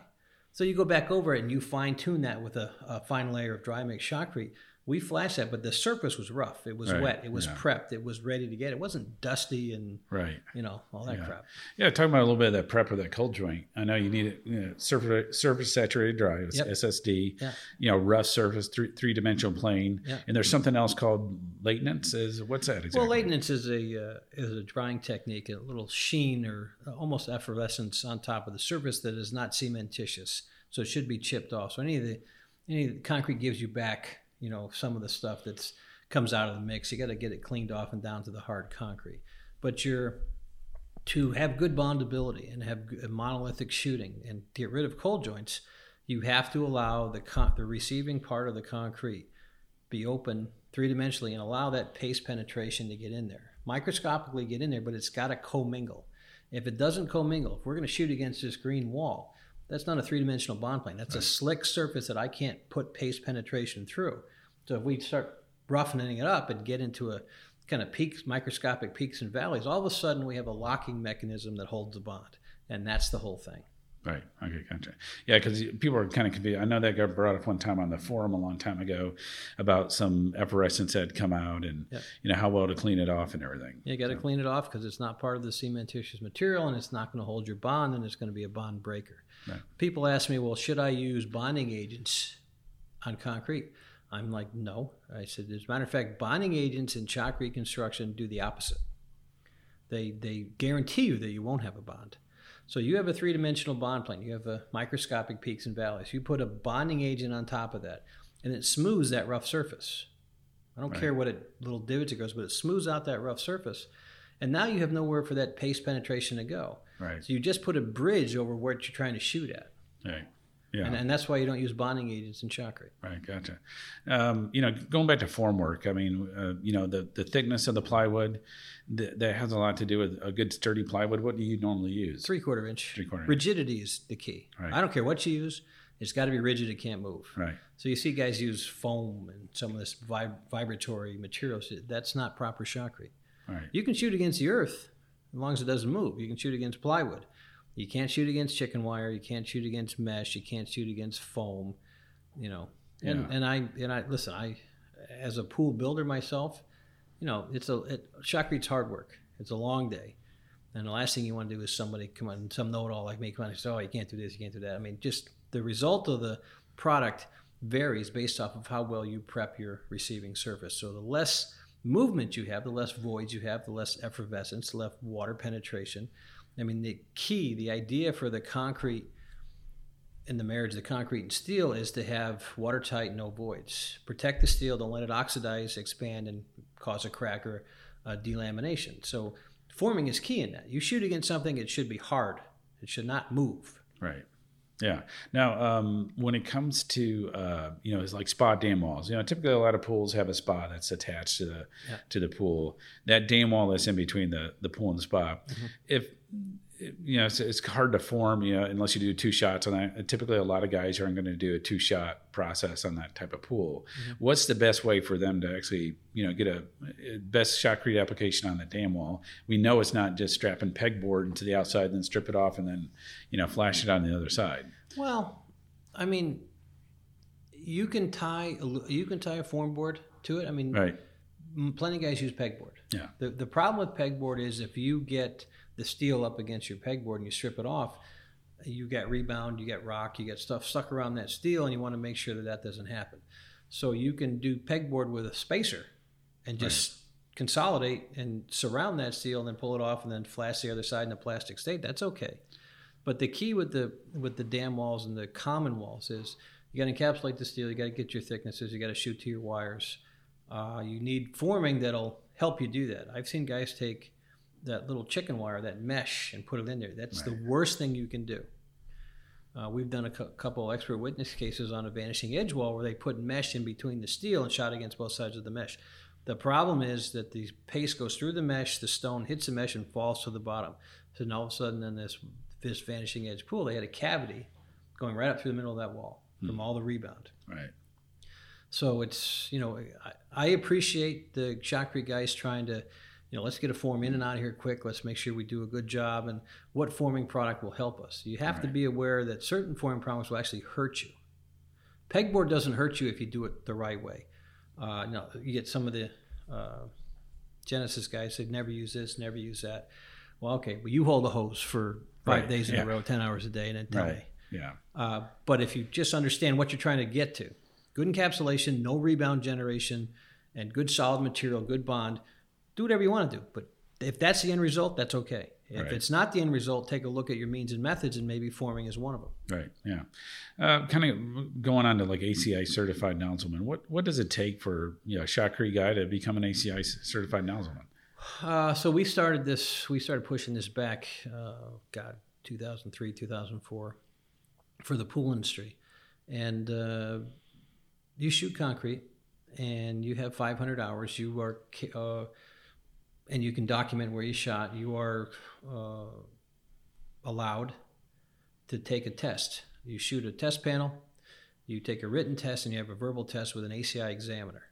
[SPEAKER 3] So you go back over it and you fine tune that with a, a fine layer of dry mix shotcrete. We flashed that, but the surface was rough. It was
[SPEAKER 2] Right,
[SPEAKER 3] wet. It was
[SPEAKER 2] yeah.
[SPEAKER 3] prepped. It was ready to get. It wasn't dusty and
[SPEAKER 2] Right.
[SPEAKER 3] you know all that
[SPEAKER 2] Yeah.
[SPEAKER 3] crap.
[SPEAKER 2] Yeah, talking about a little bit of that prep of that cold joint. I know you need it, you know, surface, surface saturated dry,
[SPEAKER 3] Yep.
[SPEAKER 2] SSD.
[SPEAKER 3] Yeah.
[SPEAKER 2] You know, rough surface, three three dimensional plane,
[SPEAKER 3] Yeah.
[SPEAKER 2] and there's something else called laitance. Is what's that exactly?
[SPEAKER 3] Well, laitance is a uh, is a drying technique, a little sheen or almost effervescence on top of the surface that is not cementitious, so it should be chipped off. So any of the any of the concrete gives you back, you know, some of the stuff that's comes out of the mix. You got to get it cleaned off and down to the hard concrete. But you're to have good bondability and have monolithic shooting and get rid of cold joints, you have to allow the con- the receiving part of the concrete be open three dimensionally and allow that paste penetration to get in there. Microscopically get in there, but it's got to commingle. If it doesn't commingle, if we're going to shoot against this green wall, that's not a three dimensional bond plane. That's a slick surface that I can't put paste penetration through. So if we start roughening it up and get into a kind of peaks, microscopic peaks and valleys, all of a sudden we have a locking mechanism that holds the bond. And that's the whole thing.
[SPEAKER 2] Right. Okay. Gotcha. Yeah, because people are kind of confused. I know that got brought up one time on the forum a long time ago about some effervescence that had come out and
[SPEAKER 3] Yep.
[SPEAKER 2] you know how well to clean it off and everything.
[SPEAKER 3] You got to clean it off because it's not part of the cementitious material and it's not going to hold your bond and it's going to be a bond breaker.
[SPEAKER 2] Right.
[SPEAKER 3] People ask me, well, should I use bonding agents on concrete? I'm like, no. I said, as a matter of fact, bonding agents in shotcrete reconstruction do the opposite. They, they guarantee you that you won't have a bond. So you have a three dimensional bond plane, you have a microscopic peaks and valleys. You put a bonding agent on top of that and it smooths that rough surface. I don't
[SPEAKER 2] Right.
[SPEAKER 3] care what it little divots it goes, but it smooths out that rough surface. And now you have nowhere for that paste penetration to go.
[SPEAKER 2] Right.
[SPEAKER 3] So you just put a bridge over what you're trying to shoot at.
[SPEAKER 2] Right. Yeah.
[SPEAKER 3] And, and that's why you don't use bonding agents in shotcrete.
[SPEAKER 2] Right, gotcha. Um, you know, going back to formwork, I mean, uh, you know, the, the thickness of the plywood, th- that has a lot to do with a good sturdy plywood. What do you normally use?
[SPEAKER 3] Three quarter inch.
[SPEAKER 2] Three-quarter inch.
[SPEAKER 3] Rigidity is the key.
[SPEAKER 2] Right.
[SPEAKER 3] I don't care what you use, it's got to be rigid, it can't move.
[SPEAKER 2] Right,
[SPEAKER 3] So you see guys use foam and some of this vib- vibratory materials. That's not proper shotcrete.
[SPEAKER 2] right,
[SPEAKER 3] You can shoot against the earth as long as it doesn't move. You can shoot against plywood. You can't shoot against chicken wire. You can't shoot against mesh. You can't shoot against foam. You know, and
[SPEAKER 2] Yeah.
[SPEAKER 3] and I and I listen. I, as a pool builder myself, you know, it's a it, shotcrete's hard work. It's a long day, and the last thing you want to do is somebody come on, some know-it-all like me come on and say, "Oh, you can't do this, you can't do that." I mean, just the result of the product varies based off of how well you prep your receiving surface. So the less movement you have, the less voids you have, the less effervescence, the less water penetration. I mean, the key, the idea for the concrete in the marriage of the concrete and steel is to have watertight, no voids. Protect the steel, don't let it oxidize, expand, and cause a crack or a delamination. So forming is key in that. You shoot against something, it should be hard. It should not move.
[SPEAKER 2] right. Yeah. Now, um, when it comes to uh, you know, it's like spa dam walls. You know, typically a lot of pools have a spa that's attached to the
[SPEAKER 3] Yeah.
[SPEAKER 2] to the pool. That dam wall that's in between the the pool and the spa. If you know, it's, it's hard to form. You know, unless you do two shots on that. Typically, a lot of guys aren't going to do a two shot process on that type of pool. Mm-hmm. What's the best way for them to actually, you know, get a, a best shotcrete application on the dam wall? We know it's not just strapping pegboard to the outside, and then strip it off, and then, you know, flash it on the other side.
[SPEAKER 3] Well, I mean, you can tie you can tie a form board to it. I mean,
[SPEAKER 2] Right.
[SPEAKER 3] plenty of guys use pegboard.
[SPEAKER 2] Yeah.
[SPEAKER 3] The the problem with pegboard is if you get the steel up against your pegboard and you strip it off, you get rebound, you get rock, you get stuff stuck around that steel, and you want to make sure that that doesn't happen. So you can do pegboard with a spacer, and just consolidate and surround that steel, and then pull it off, and then flash the other side in a plastic state. That's okay. But the key with the with the dam walls and the common walls is you got to encapsulate the steel. You got to get your thicknesses. You got to shoot to your wires. Uh, you need forming that'll help you do that. I've seen guys take that little chicken wire, that mesh, and put it in there. That's the worst thing you can do. Uh, we've done a cou- couple expert witness cases on a vanishing edge wall where they put mesh in between the steel and shot against both sides of the mesh. The problem is that the paste goes through the mesh, the stone hits the mesh and falls to the bottom. So then all of a sudden, in this this vanishing edge pool, they had a cavity going right up through the middle of that wall from all the rebound.
[SPEAKER 2] Right.
[SPEAKER 3] So it's you know I, I appreciate the shotcrete guys trying to you know, let's get a form in and out of here quick. Let's make sure we do a good job. And what forming product will help us? You have right. to be aware that certain forming products will actually hurt you. Pegboard doesn't hurt you if you do it the right way. Uh, you, know, you get some of the uh, Genesis guys say never use this, never use that. Well, okay, well you hold the hose for five right. days in yeah. a row, ten hours a day, and then tell right. me.
[SPEAKER 2] Yeah.
[SPEAKER 3] Uh, but if you just understand what you're trying to get to, good encapsulation, no rebound generation, and good solid material, good bond, do whatever you want to do. But if that's the end result, that's okay. If right. it's not the end result, take a look at your means and methods, and maybe forming is one of them.
[SPEAKER 2] Right. Yeah. Uh, kind of going on to like ACI certified nozzleman. What what does it take for you know a shotcrete guy to become an ACI certified nozzleman?
[SPEAKER 3] Uh, so we started this. We started pushing this back. Uh, God, 2003, 2004, for the pool industry, and uh, you shoot concrete, and you have 500 hours. You are uh, and you can document where you shot, you are uh, allowed to take a test. You shoot a test panel, you take a written test, and you have a verbal test with an ACI examiner.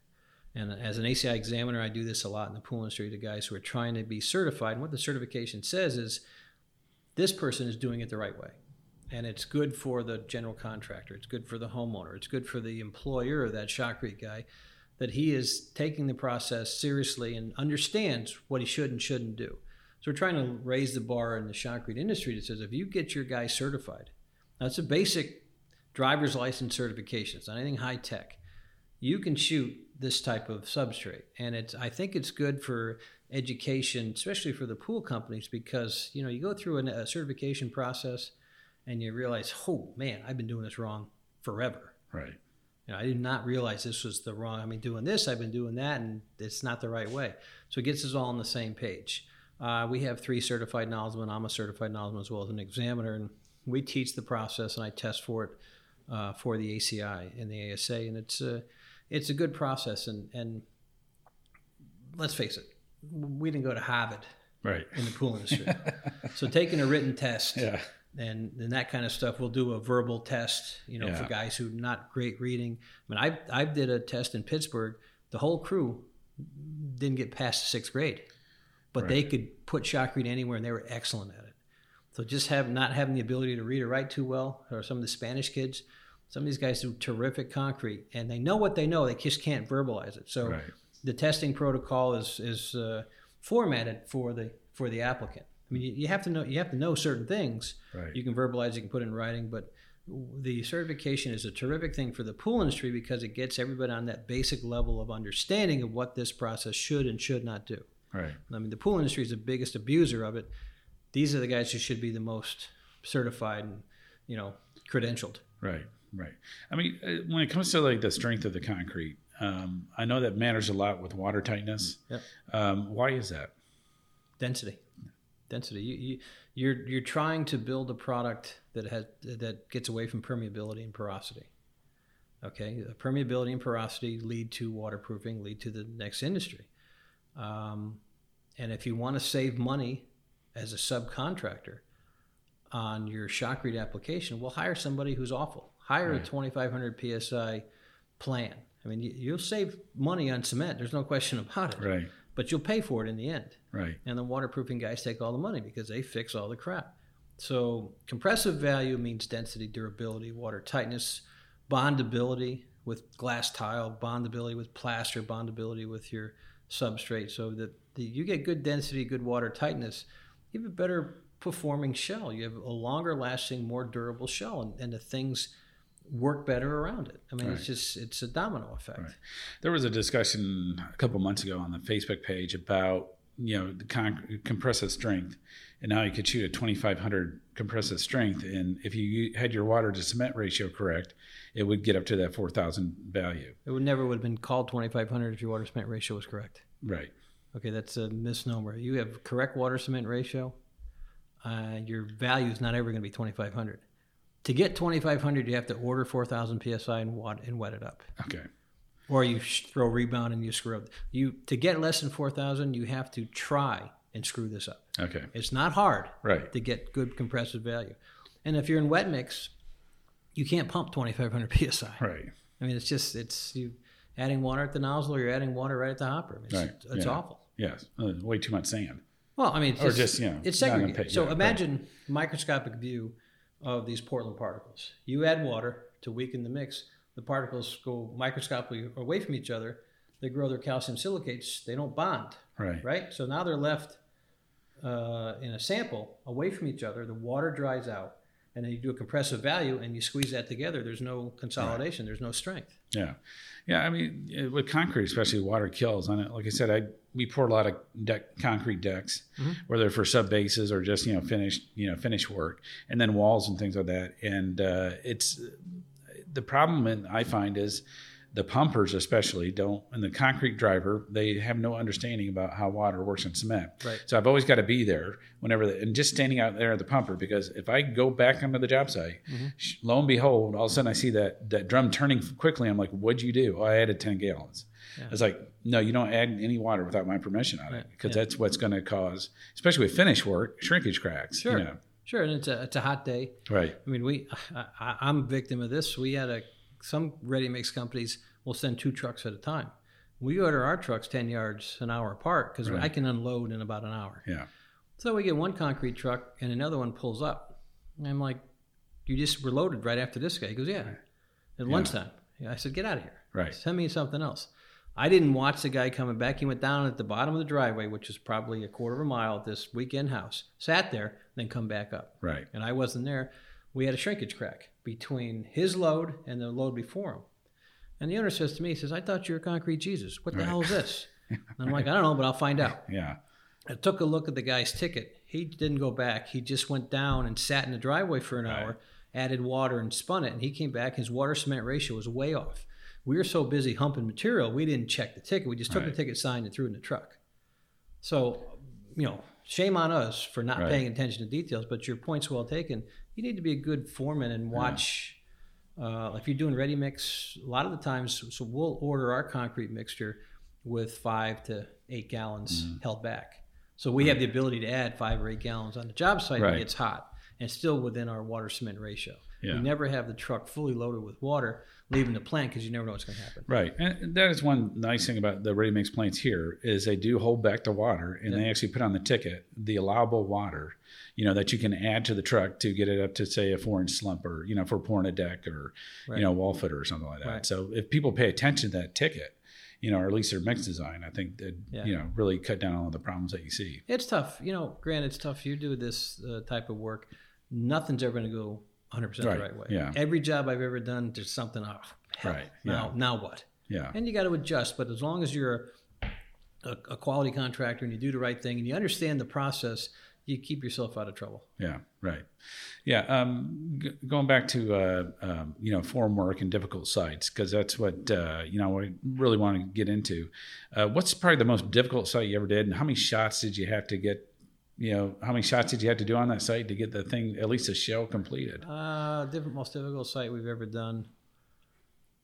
[SPEAKER 3] And as an ACI examiner, I do this a lot in the pool industry to guys who are trying to be certified. And what the certification says is this person is doing it the right way. And it's good for the general contractor, it's good for the homeowner, it's good for the employer of that shotcrete guy that he is taking the process seriously and understands what he should and shouldn't do. So we're trying to raise the bar in the shotcrete industry that says if you get your guy certified, that's a basic driver's license certification. It's not anything high tech. You can shoot this type of substrate, and it's. I think it's good for education, especially for the pool companies, because you know you go through a certification process, and you realize, oh man, I've been doing this wrong forever.
[SPEAKER 2] Right.
[SPEAKER 3] You know, I did not realize this was the wrong. I mean, doing this, I've been doing that, and it's not the right way. So it gets us all on the same page. Uh, we have three certified nozzlemen. I'm a certified nozzleman as well as an examiner, and we teach the process and I test for it uh, for the ACI and the ASA, and it's a it's a good process. And and let's face it, we didn't go to Harvard
[SPEAKER 2] right
[SPEAKER 3] in the pool industry, <laughs> so taking a written test.
[SPEAKER 2] Yeah
[SPEAKER 3] and and that kind of stuff. We'll do a verbal test, you know, yeah. for guys who not great reading. I mean, I I did a test in Pittsburgh. The whole crew didn't get past sixth grade, but right. they could put shotcrete anywhere, and they were excellent at it. So just have not having the ability to read or write too well, or some of the Spanish kids, some of these guys do terrific concrete, and they know what they know. They just can't verbalize it. So right. the testing protocol is is uh, formatted for the for the applicant. I mean, you, have to know you have to know certain things.
[SPEAKER 2] Right.
[SPEAKER 3] You can verbalize, you can put in writing, but the certification is a terrific thing for the pool industry because it gets everybody on that basic level of understanding of what this process should and should not do.
[SPEAKER 2] Right. I
[SPEAKER 3] mean, the pool industry is the biggest abuser of it. These are the guys who should be the most certified and you know credentialed.
[SPEAKER 2] Right. Right. I mean, uh, when it comes to like the strength of the concrete, um, I know that matters a lot with water tightness.
[SPEAKER 3] Yep.
[SPEAKER 2] Um, why is that?
[SPEAKER 3] Density density. You, you you're you're trying to build a product that has that gets away from permeability and porosity. Okay, permeability and porosity lead to waterproofing, lead to the next industry. Um, and if you want to save money as a subcontractor on your shotcrete application, well, hire somebody who's awful. Hire right. a 2,500 psi plan. I mean, you'll save money on cement. There's no question about it.
[SPEAKER 2] Right
[SPEAKER 3] but you'll pay for it in the end.
[SPEAKER 2] Right.
[SPEAKER 3] And the waterproofing guys take all the money because they fix all the crap. So compressive value means density, durability, water tightness, bondability with glass tile, bondability with plaster, bondability with your substrate. So that the, you get good density, good water tightness, you have a better performing shell. You have a longer lasting, more durable shell, and, and the things work better around it. I mean, right. it's just it's a domino effect. Right.
[SPEAKER 2] There was a discussion a couple months ago on the Facebook page about you know the con- compressive strength and now you could shoot a 2500 compressive strength and if you had your water to cement ratio correct it would get up to that 4000 value
[SPEAKER 3] it would never would have been called 2500 if your water cement ratio was correct
[SPEAKER 2] right
[SPEAKER 3] okay that's a misnomer you have correct water cement ratio uh, your value is not ever going to be 2500 to get 2500 you have to order 4000 psi and wet, and wet it up.
[SPEAKER 2] Okay.
[SPEAKER 3] Or you throw rebound and you screw up. You to get less than 4000 you have to try and screw this up.
[SPEAKER 2] Okay.
[SPEAKER 3] It's not hard
[SPEAKER 2] right.
[SPEAKER 3] to get good compressive value. And if you're in wet mix you can't pump 2500 psi
[SPEAKER 2] right.
[SPEAKER 3] I mean it's just it's you adding water at the nozzle or you're adding water right at the hopper. It's,
[SPEAKER 2] right.
[SPEAKER 3] it's
[SPEAKER 2] yeah.
[SPEAKER 3] awful.
[SPEAKER 2] Yes, uh, way too much sand.
[SPEAKER 3] Well, I mean, it's
[SPEAKER 2] Or just, you know,
[SPEAKER 3] it's segregated.
[SPEAKER 2] pay-
[SPEAKER 3] so
[SPEAKER 2] yeah,
[SPEAKER 3] imagine microscopic view of these Portland particles. You add water to weaken the mix. The particles go microscopically away from each other. They grow their calcium silicates. They don't bond,
[SPEAKER 2] Right.
[SPEAKER 3] right? So now they're left uh, in a sample away from each other. The water dries out, and then you do a compressive value and you squeeze that together. There's no consolidation. There's no strength.
[SPEAKER 2] Yeah, yeah. I mean, with concrete, especially water kills on it. Like I said, I we pour a lot of deck concrete decks,
[SPEAKER 3] Mhm.
[SPEAKER 2] whether for sub bases or just you know finished you know finished work, and then walls and things like that. And uh, it's the problem I find is the pumpers especially don't and the concrete driver they have no understanding about how water works in cement
[SPEAKER 3] Right.
[SPEAKER 2] so i've always got to be there whenever the, and just standing out there at the pumper because if i go back onto the job site
[SPEAKER 3] Mhm.
[SPEAKER 2] lo and behold all of a sudden i see that that drum turning quickly i'm like what'd you do oh, i added 10 gallons
[SPEAKER 3] Yeah.
[SPEAKER 2] it's like no you don't add any water without my permission on it because
[SPEAKER 3] Yeah.
[SPEAKER 2] that's what's going to cause especially with finish work shrinkage cracks
[SPEAKER 3] Sure.
[SPEAKER 2] you know.
[SPEAKER 3] Sure, and it's a it's a hot day.
[SPEAKER 2] right
[SPEAKER 3] I mean, we I, I- I'm a victim of this. We had a some ready mix companies will send two trucks at a time. We order our trucks ten yards an hour apart because
[SPEAKER 2] Right.
[SPEAKER 3] I can unload in about an hour.
[SPEAKER 2] yeah
[SPEAKER 3] So we get one concrete truck and another one pulls up. And I'm like, "You just were loaded right after this guy." He goes, "Yeah." At lunchtime, I said, "Get out of here.
[SPEAKER 2] Right.
[SPEAKER 3] Send me something else." I didn't watch the guy coming back. He went down at the bottom of the driveway, which is probably a quarter of a mile at this weekend house, sat there, then come back up
[SPEAKER 2] right
[SPEAKER 3] and I wasn't there, we had a shrinkage crack between his load and the load before him. And the owner says to me, he says, I thought you were concrete Jesus. What the
[SPEAKER 2] Right.
[SPEAKER 3] hell is this? <laughs> And I'm like, I don't know, but I'll find out.
[SPEAKER 2] yeah
[SPEAKER 3] I took a look at the guy's ticket. He didn't go back. He just went down and sat in the driveway for an
[SPEAKER 2] Right.
[SPEAKER 3] hour, added water and spun it. And he came back. His water cement ratio was way off. We were so busy humping material, we didn't check the ticket. We just took
[SPEAKER 2] Right.
[SPEAKER 3] the ticket signed and threw it in the truck. So, you know, shame on us for not
[SPEAKER 2] Right.
[SPEAKER 3] paying attention to details. But your point's well taken. You need to be a good foreman and watch. Uh, if you're doing ready mix, a lot of the times, so we'll order our concrete mixture with five to eight gallons
[SPEAKER 2] Mm-hmm.
[SPEAKER 3] held back. So we have the ability to add five or eight gallons on the job site when
[SPEAKER 2] Right.
[SPEAKER 3] it gets hot and still within our water cement ratio.
[SPEAKER 2] Yeah.
[SPEAKER 3] We never have the truck fully loaded with water leaving the plant because you never know what's going to happen.
[SPEAKER 2] Right, and that is one nice thing about the ready mix plants here is they do hold back the water, and they actually put on the ticket the allowable water, you know, that you can add to the truck to get it up to say a four inch slump or you know for pouring a deck or
[SPEAKER 3] Right.
[SPEAKER 2] you know wall footer or something like that.
[SPEAKER 3] Right.
[SPEAKER 2] So if people pay attention to that ticket, you know, or at least their mix design, I think that
[SPEAKER 3] Yeah.
[SPEAKER 2] you know really cut down on the problems that you see.
[SPEAKER 3] It's tough. You know, Grant, it's tough. You do this uh, type of work, nothing's ever going to go 100%
[SPEAKER 2] Right.
[SPEAKER 3] the right way.
[SPEAKER 2] Yeah.
[SPEAKER 3] Every job I've ever done, there's something off. Hell,
[SPEAKER 2] Right.
[SPEAKER 3] Now,
[SPEAKER 2] Yeah.
[SPEAKER 3] now what?
[SPEAKER 2] Yeah,
[SPEAKER 3] And you got to adjust. But as long as you're a, a quality contractor and you do the right thing and you understand the process, you keep yourself out of trouble.
[SPEAKER 2] Yeah, right. Yeah, um, g- going back to uh, um, you know form work and difficult sites because that's what uh, you know we really want to get into. Uh, what's probably the most difficult site you ever did, and how many shots did you have to get? You know, how many shots did you have to do on that site to get the thing at least a shell completed?
[SPEAKER 3] Uh, different, most difficult site we've ever done.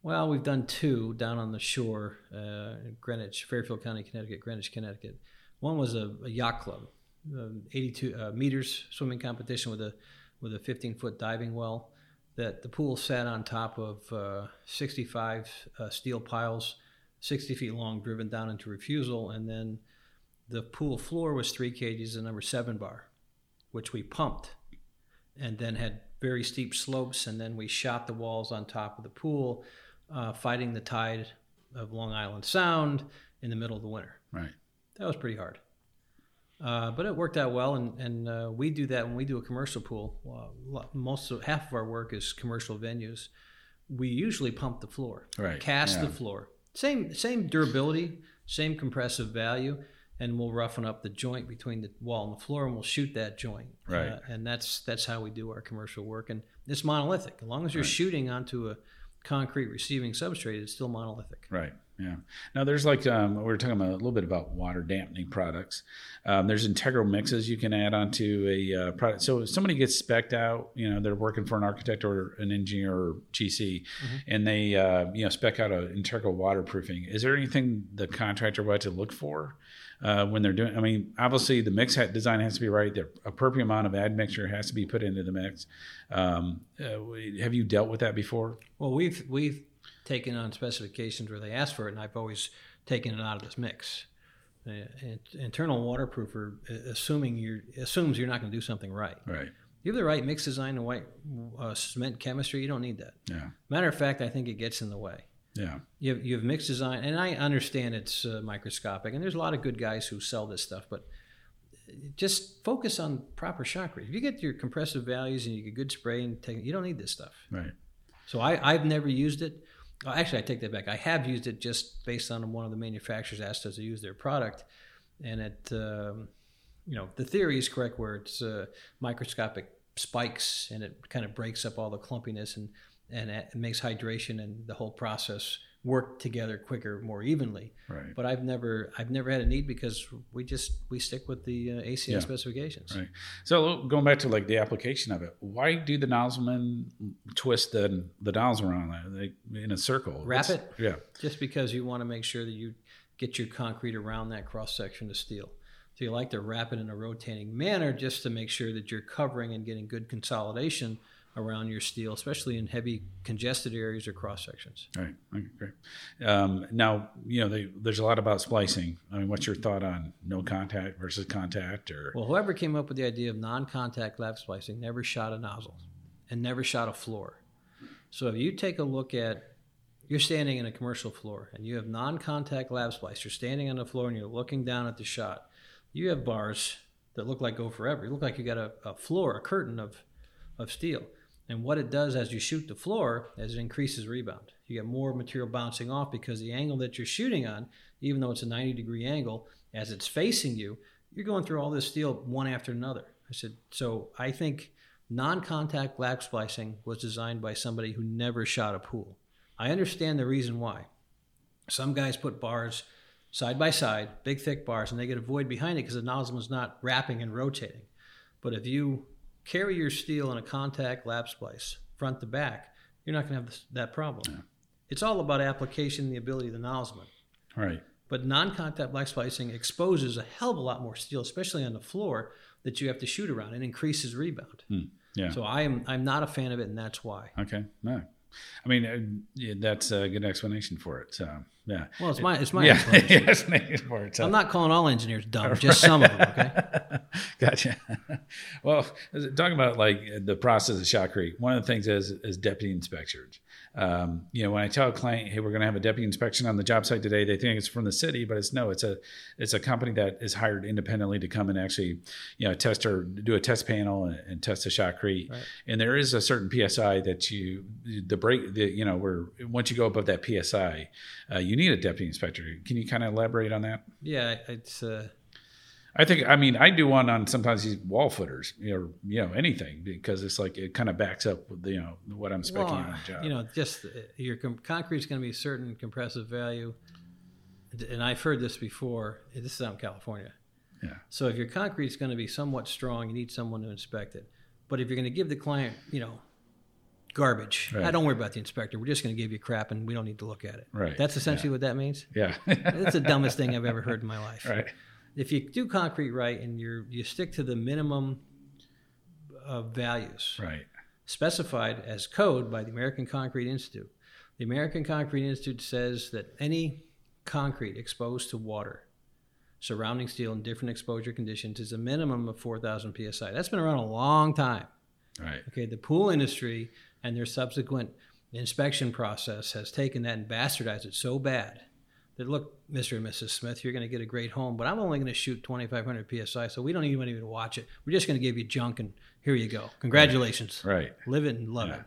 [SPEAKER 3] Well, we've done two down on the shore, uh, Greenwich, Fairfield County, Connecticut, Greenwich, Connecticut. One was a, a yacht club, um, 82 uh, meters swimming competition with a with a 15 foot diving well. That the pool sat on top of uh, 65 uh, steel piles, 60 feet long, driven down into refusal, and then the pool floor was three cages, the number seven bar, which we pumped and then had very steep slopes, and then we shot the walls on top of the pool, uh, fighting the tide of Long Island Sound in the middle of the winter.
[SPEAKER 2] Right.
[SPEAKER 3] That was pretty hard, uh, but it worked out well. And, and uh, we do that when we do a commercial pool. Well, most of half of our work is commercial venues. We usually pump the floor,
[SPEAKER 2] Right,
[SPEAKER 3] cast
[SPEAKER 2] yeah.
[SPEAKER 3] the floor. Same same durability, same compressive value, and we'll roughen up the joint between the wall and the floor, and we'll shoot that joint.
[SPEAKER 2] Right.
[SPEAKER 3] Uh, and that's that's how we do our commercial work, and it's monolithic. As long as you're
[SPEAKER 2] Right.
[SPEAKER 3] shooting onto a concrete receiving substrate, it's still monolithic.
[SPEAKER 2] Right. Yeah. Now there's like um, we were talking about a little bit about water dampening products. Um, there's integral mixes you can add onto a uh, product. So if somebody gets specced out, you know, they're working for an architect or an engineer or GC, and they uh, you know spec out an integral waterproofing. Is there anything the contractor would have to look for? Uh, when they're doing, I mean, obviously the mix ha- design has to be right. The appropriate amount of admixture has to be put into the mix. Um, uh, have you dealt with that before?
[SPEAKER 3] Well, we've we've taken on specifications where they ask for it, and I've always taken it out of this mix. Uh, internal waterproofer, uh, assuming you're assumes you're not going to do something right.
[SPEAKER 2] Right.
[SPEAKER 3] You have the right mix design and white uh, cement chemistry. You don't need that.
[SPEAKER 2] Yeah.
[SPEAKER 3] Matter of fact, I think it gets in the way.
[SPEAKER 2] Yeah.
[SPEAKER 3] You have, you have mixed design, and I understand it's uh, microscopic, and there's a lot of good guys who sell this stuff, but just focus on proper shock shotcrete. If you get your compressive values and you get good spray and take, you don't need this stuff.
[SPEAKER 2] Right.
[SPEAKER 3] So I, I've never used it. Well, actually, I take that back. I have used it just based on one of the manufacturers asked us to use their product, and it, um, you know, the theory is correct where it's uh, microscopic spikes and it kind of breaks up all the clumpiness and and it makes hydration and the whole process work together quicker, more evenly.
[SPEAKER 2] Right.
[SPEAKER 3] But I've never I've never had a need because we just we stick with the uh,
[SPEAKER 2] Yeah.
[SPEAKER 3] specifications.
[SPEAKER 2] Right. So going back to like the application of it, why do the nozzlemen twist the the nozzle around like, in a circle?
[SPEAKER 3] Wrap
[SPEAKER 2] What's-
[SPEAKER 3] it?
[SPEAKER 2] Yeah.
[SPEAKER 3] Just because you want to make sure that you get your concrete around that cross section of steel. So you like to wrap it in a rotating manner just to make sure that you're covering and getting good consolidation around your steel, especially in heavy congested areas or cross sections.
[SPEAKER 2] Right. Okay, great. Um, now, you know, they, there's a lot about splicing. I mean, what's your thought on no contact versus contact or?
[SPEAKER 3] Well, whoever came up with the idea of non-contact lap splicing never shot a nozzle and never shot a floor. So if you take a look at you're standing in a commercial floor and you have non-contact lap splice, you're standing on the floor and you're looking down at the shot. You have bars that look like go forever. You look like you got a, a floor, a curtain of of steel. And what it does as you shoot the floor is it increases rebound. You get more material bouncing off because the angle that you're shooting on, even though it's a 90 degree angle, as it's facing you, you're going through all this steel one after another. I said, so I think non-contact lap splicing was designed by somebody who never shot a pool. I understand the reason why. Some guys put bars side by side, big thick bars, and they get a void behind it because the nozzle is not wrapping and rotating. But if you carry your steel in a contact lap splice front to back, you're not going to have this, that problem. It's all about application and the ability of the nozzleman.
[SPEAKER 2] Right.
[SPEAKER 3] But non-contact lap splicing exposes a hell of a lot more steel, especially on the floor, that you have to shoot around. and increases rebound.
[SPEAKER 2] Yeah.
[SPEAKER 3] So I am I'm not a fan of it, and that's why.
[SPEAKER 2] Okay. No. I mean, uh, that's a good explanation for it. So, yeah.
[SPEAKER 3] Well, it's my it's my
[SPEAKER 2] yeah. <laughs>
[SPEAKER 3] explanation.
[SPEAKER 2] explanation for it. So.
[SPEAKER 3] I'm not calling all engineers dumb, <laughs> just some of them. Okay. <laughs>
[SPEAKER 2] gotcha. well, talking about like the process of shotcrete, one of the things is is deputy inspectors. Um, you know, when I tell a client, "Hey, we're going to have a deputy inspection on the job site today," they think it's from the city, but it's no. It's a it's a company that is hired independently to come and actually, you know, test or do a test panel and, and test the shotcrete.
[SPEAKER 3] Right.
[SPEAKER 2] And there is a certain psi that you the break the you know where once you go above that psi, uh, you need a deputy inspector. Can you kind of elaborate on that?
[SPEAKER 3] Yeah, it's uh,
[SPEAKER 2] I think I mean I do one on sometimes these wall footers, you know, you know anything because it's like it kind of backs up with you know what I'm specking
[SPEAKER 3] well,
[SPEAKER 2] on a job.
[SPEAKER 3] you know, just uh, your com- concrete's going to be a certain compressive value, and I've heard this before. This is out in California.
[SPEAKER 2] Yeah.
[SPEAKER 3] So if your concrete's going to be somewhat strong, you need someone to inspect it. But if you're going to give the client, you know, garbage,
[SPEAKER 2] Right.
[SPEAKER 3] I don't worry about the inspector. We're just going to give you crap, and we don't need to look at it.
[SPEAKER 2] Right.
[SPEAKER 3] That's essentially what that means.
[SPEAKER 2] yeah, <laughs>
[SPEAKER 3] That's the dumbest thing I've ever heard in my life.
[SPEAKER 2] right,
[SPEAKER 3] If you do concrete right and you you stick to the minimum uh, values
[SPEAKER 2] right,
[SPEAKER 3] specified as code by the American Concrete Institute, the American Concrete Institute says that any concrete exposed to water surrounding steel in different exposure conditions is a minimum of 4,000 psi. That's been around a long time.
[SPEAKER 2] right,
[SPEAKER 3] Okay, the pool industry and their subsequent inspection process has taken that and bastardized it so bad that look, Mr. and Mrs. Smith, you're going to get a great home, but I'm only going to shoot 2,500 psi, so we don't even even watch it. We're just going to give you junk, and here you go. Congratulations,
[SPEAKER 2] right.
[SPEAKER 3] live it and love
[SPEAKER 2] Yeah.
[SPEAKER 3] it.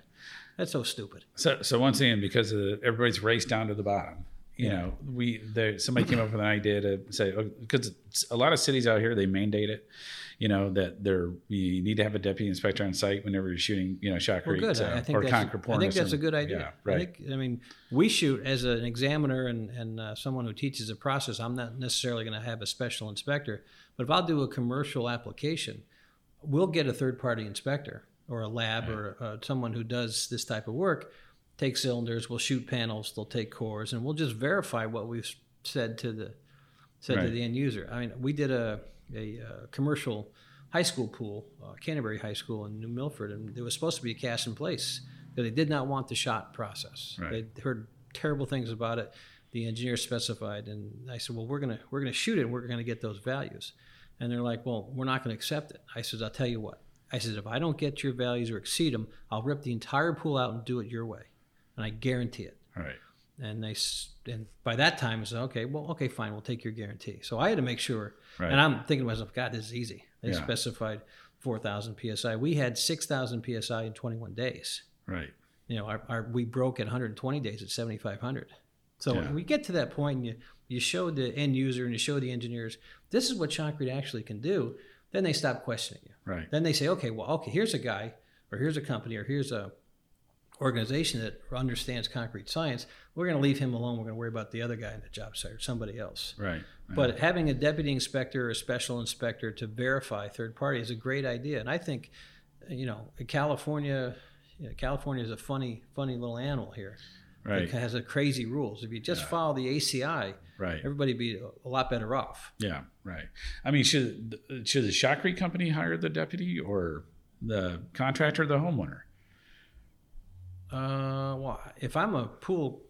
[SPEAKER 3] That's so stupid.
[SPEAKER 2] So, so once again, because of the, everybody's raced down to the bottom, you know, we there somebody came up with an idea to say because a lot of cities out here they mandate it, you know, that they're you need to have a deputy inspector on site whenever you're shooting, you know, shotcrete
[SPEAKER 3] Well,
[SPEAKER 2] uh, or concrete
[SPEAKER 3] I think that's a good idea.
[SPEAKER 2] Yeah, right.
[SPEAKER 3] I think. I mean, we shoot as an examiner and and uh, someone who teaches the process. I'm not necessarily going to have a special inspector, but if I'll do a commercial application, we'll get a third party inspector or a lab or uh, someone who does this type of work. Take cylinders, we'll shoot panels, they'll take cores, and we'll just verify what we've said to the said to the end user. I mean, we did a a, uh commercial high school pool, uh, Canterbury High School in New Milford, and it was supposed to be a cast in place because they did not want the shot process.
[SPEAKER 2] Right.
[SPEAKER 3] They heard terrible things about it. the engineer specified, and I said, well, we're gonna we're gonna shoot it, and we're gonna get those values, and they're like, well, we're not gonna accept it. I said, I'll tell you what. I said, if I don't get your values or exceed them, I'll rip the entire pool out and do it your way, and I guarantee it.
[SPEAKER 2] Right.
[SPEAKER 3] And they and by that time, I said, okay, well, okay, fine, we'll take your guarantee. So I had to make sure.
[SPEAKER 2] Right.
[SPEAKER 3] And I'm thinking to myself, God, this is easy. They
[SPEAKER 2] Yeah.
[SPEAKER 3] specified 4,000 psi. We had 6,000 psi in 21 days.
[SPEAKER 2] Right.
[SPEAKER 3] You know, our, our we broke at 120 days at 7,500. So
[SPEAKER 2] Yeah.
[SPEAKER 3] when we get to that point, and you you show the end user and you show the engineers this is what Shotcrete actually can do. Then they stop questioning you.
[SPEAKER 2] Right.
[SPEAKER 3] Then they say, okay, well, okay, here's a guy, or here's a company, or here's a organization that understands concrete science. We're going to leave him alone. We're going to worry about the other guy in the job site or somebody else.
[SPEAKER 2] Right.
[SPEAKER 3] But having a deputy inspector or a special inspector to verify third party is a great idea. And I think, you know, California, you know, California is a funny, funny little animal here.
[SPEAKER 2] right.
[SPEAKER 3] It has a crazy rules. If you just
[SPEAKER 2] Yeah.
[SPEAKER 3] follow the ACI,
[SPEAKER 2] Right.
[SPEAKER 3] everybody would be a lot better off.
[SPEAKER 2] Yeah. Right. I mean, should should the shotcrete company hire the deputy or the contractor, or the homeowner?
[SPEAKER 3] Uh, well, if I'm a pool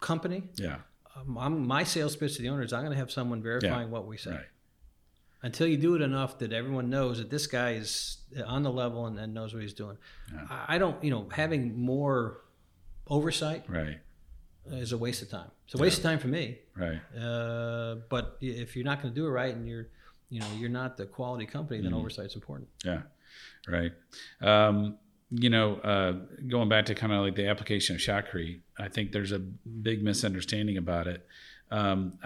[SPEAKER 3] company,
[SPEAKER 2] Yeah.
[SPEAKER 3] um, I'm, my sales pitch to the owner is I'm going to have someone verifying what we say.
[SPEAKER 2] Right.
[SPEAKER 3] Until you do it enough that everyone knows that this guy is on the level and, and knows what he's doing.
[SPEAKER 2] Yeah.
[SPEAKER 3] I I don't, you know, having more oversight
[SPEAKER 2] Right.
[SPEAKER 3] is a waste of time. It's a waste of time for me.
[SPEAKER 2] Right.
[SPEAKER 3] Uh, but if you're not going to do it right and you're, you know, you're not the quality company, then
[SPEAKER 2] Mhm.
[SPEAKER 3] oversight's important.
[SPEAKER 2] Yeah, right. Um, you know, uh, going back to kind of like the application of shotcrete, I think there's a big misunderstanding about it. Um,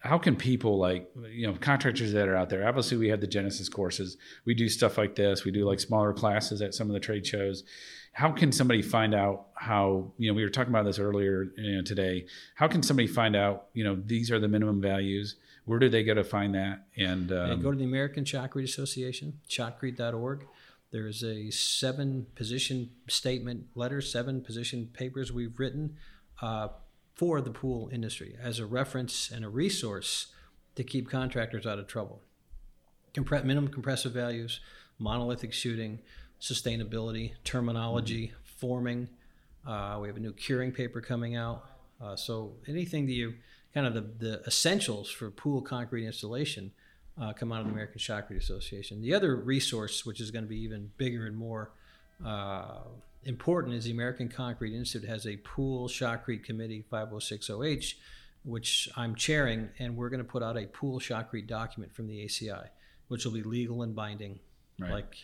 [SPEAKER 2] how can people like you know contractors that are out there? Obviously, we have the Genesis courses. We do stuff like this. We do like smaller classes at some of the trade shows. How can somebody find out how you know we were talking about this earlier you know, today? How can somebody find out you know these are the minimum values? Where do they go to find that? And, um,
[SPEAKER 3] and go to the American Shotcrete Association, shotcrete.org. There's a seven position statement letter, seven position papers we've written uh, for the pool industry as a reference and a resource to keep contractors out of trouble. Compre- minimum compressive values, monolithic shooting, sustainability, terminology, forming. Uh, we have a new curing paper coming out. Uh, so anything that you kind of the, the essentials for pool concrete installation uh, come out of the American Shotcrete Association. The other resource, which is going to be even bigger and more uh, important, is the American Concrete Institute has a pool shotcrete committee 5060H, which I'm chairing, and we're going to put out a pool shotcrete document from the ACI, which will be legal and binding.
[SPEAKER 2] Right.
[SPEAKER 3] Like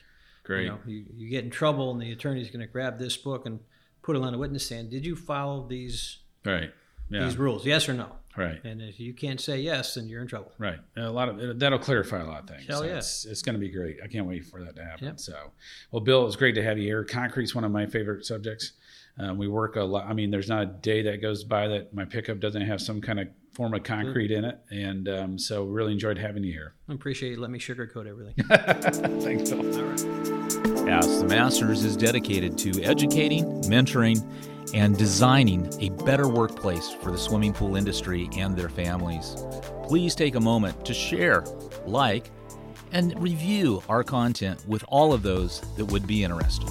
[SPEAKER 2] great.
[SPEAKER 3] you, know, you, you get in trouble, and the attorney's going to grab this book and put it on a witness stand. Did you follow these
[SPEAKER 2] right. Yeah.
[SPEAKER 3] these rules? Yes or no?
[SPEAKER 2] Right.
[SPEAKER 3] And if you can't say yes, then you're in trouble.
[SPEAKER 2] Right. And a lot of that'll clarify a lot of things.
[SPEAKER 3] Hell
[SPEAKER 2] So
[SPEAKER 3] yeah.
[SPEAKER 2] It's, it's going to be great. I can't wait for that to happen.
[SPEAKER 3] Yep.
[SPEAKER 2] So, well, Bill, it's great to have you here. Concrete's one of my favorite subjects. Um, we work a lot. I mean, there's not a day that goes by that my pickup doesn't have some kind of form of concrete in it. And um, so, really enjoyed having you here.
[SPEAKER 3] I appreciate you Let me sugarcoat everything. <laughs>
[SPEAKER 2] Thanks, Bill.
[SPEAKER 3] All right.
[SPEAKER 1] Ask the Masters is dedicated to educating, mentoring, and designing a better workplace for the swimming pool industry and their families. Please take a moment to share, like, and review our content with all of those that would be interested.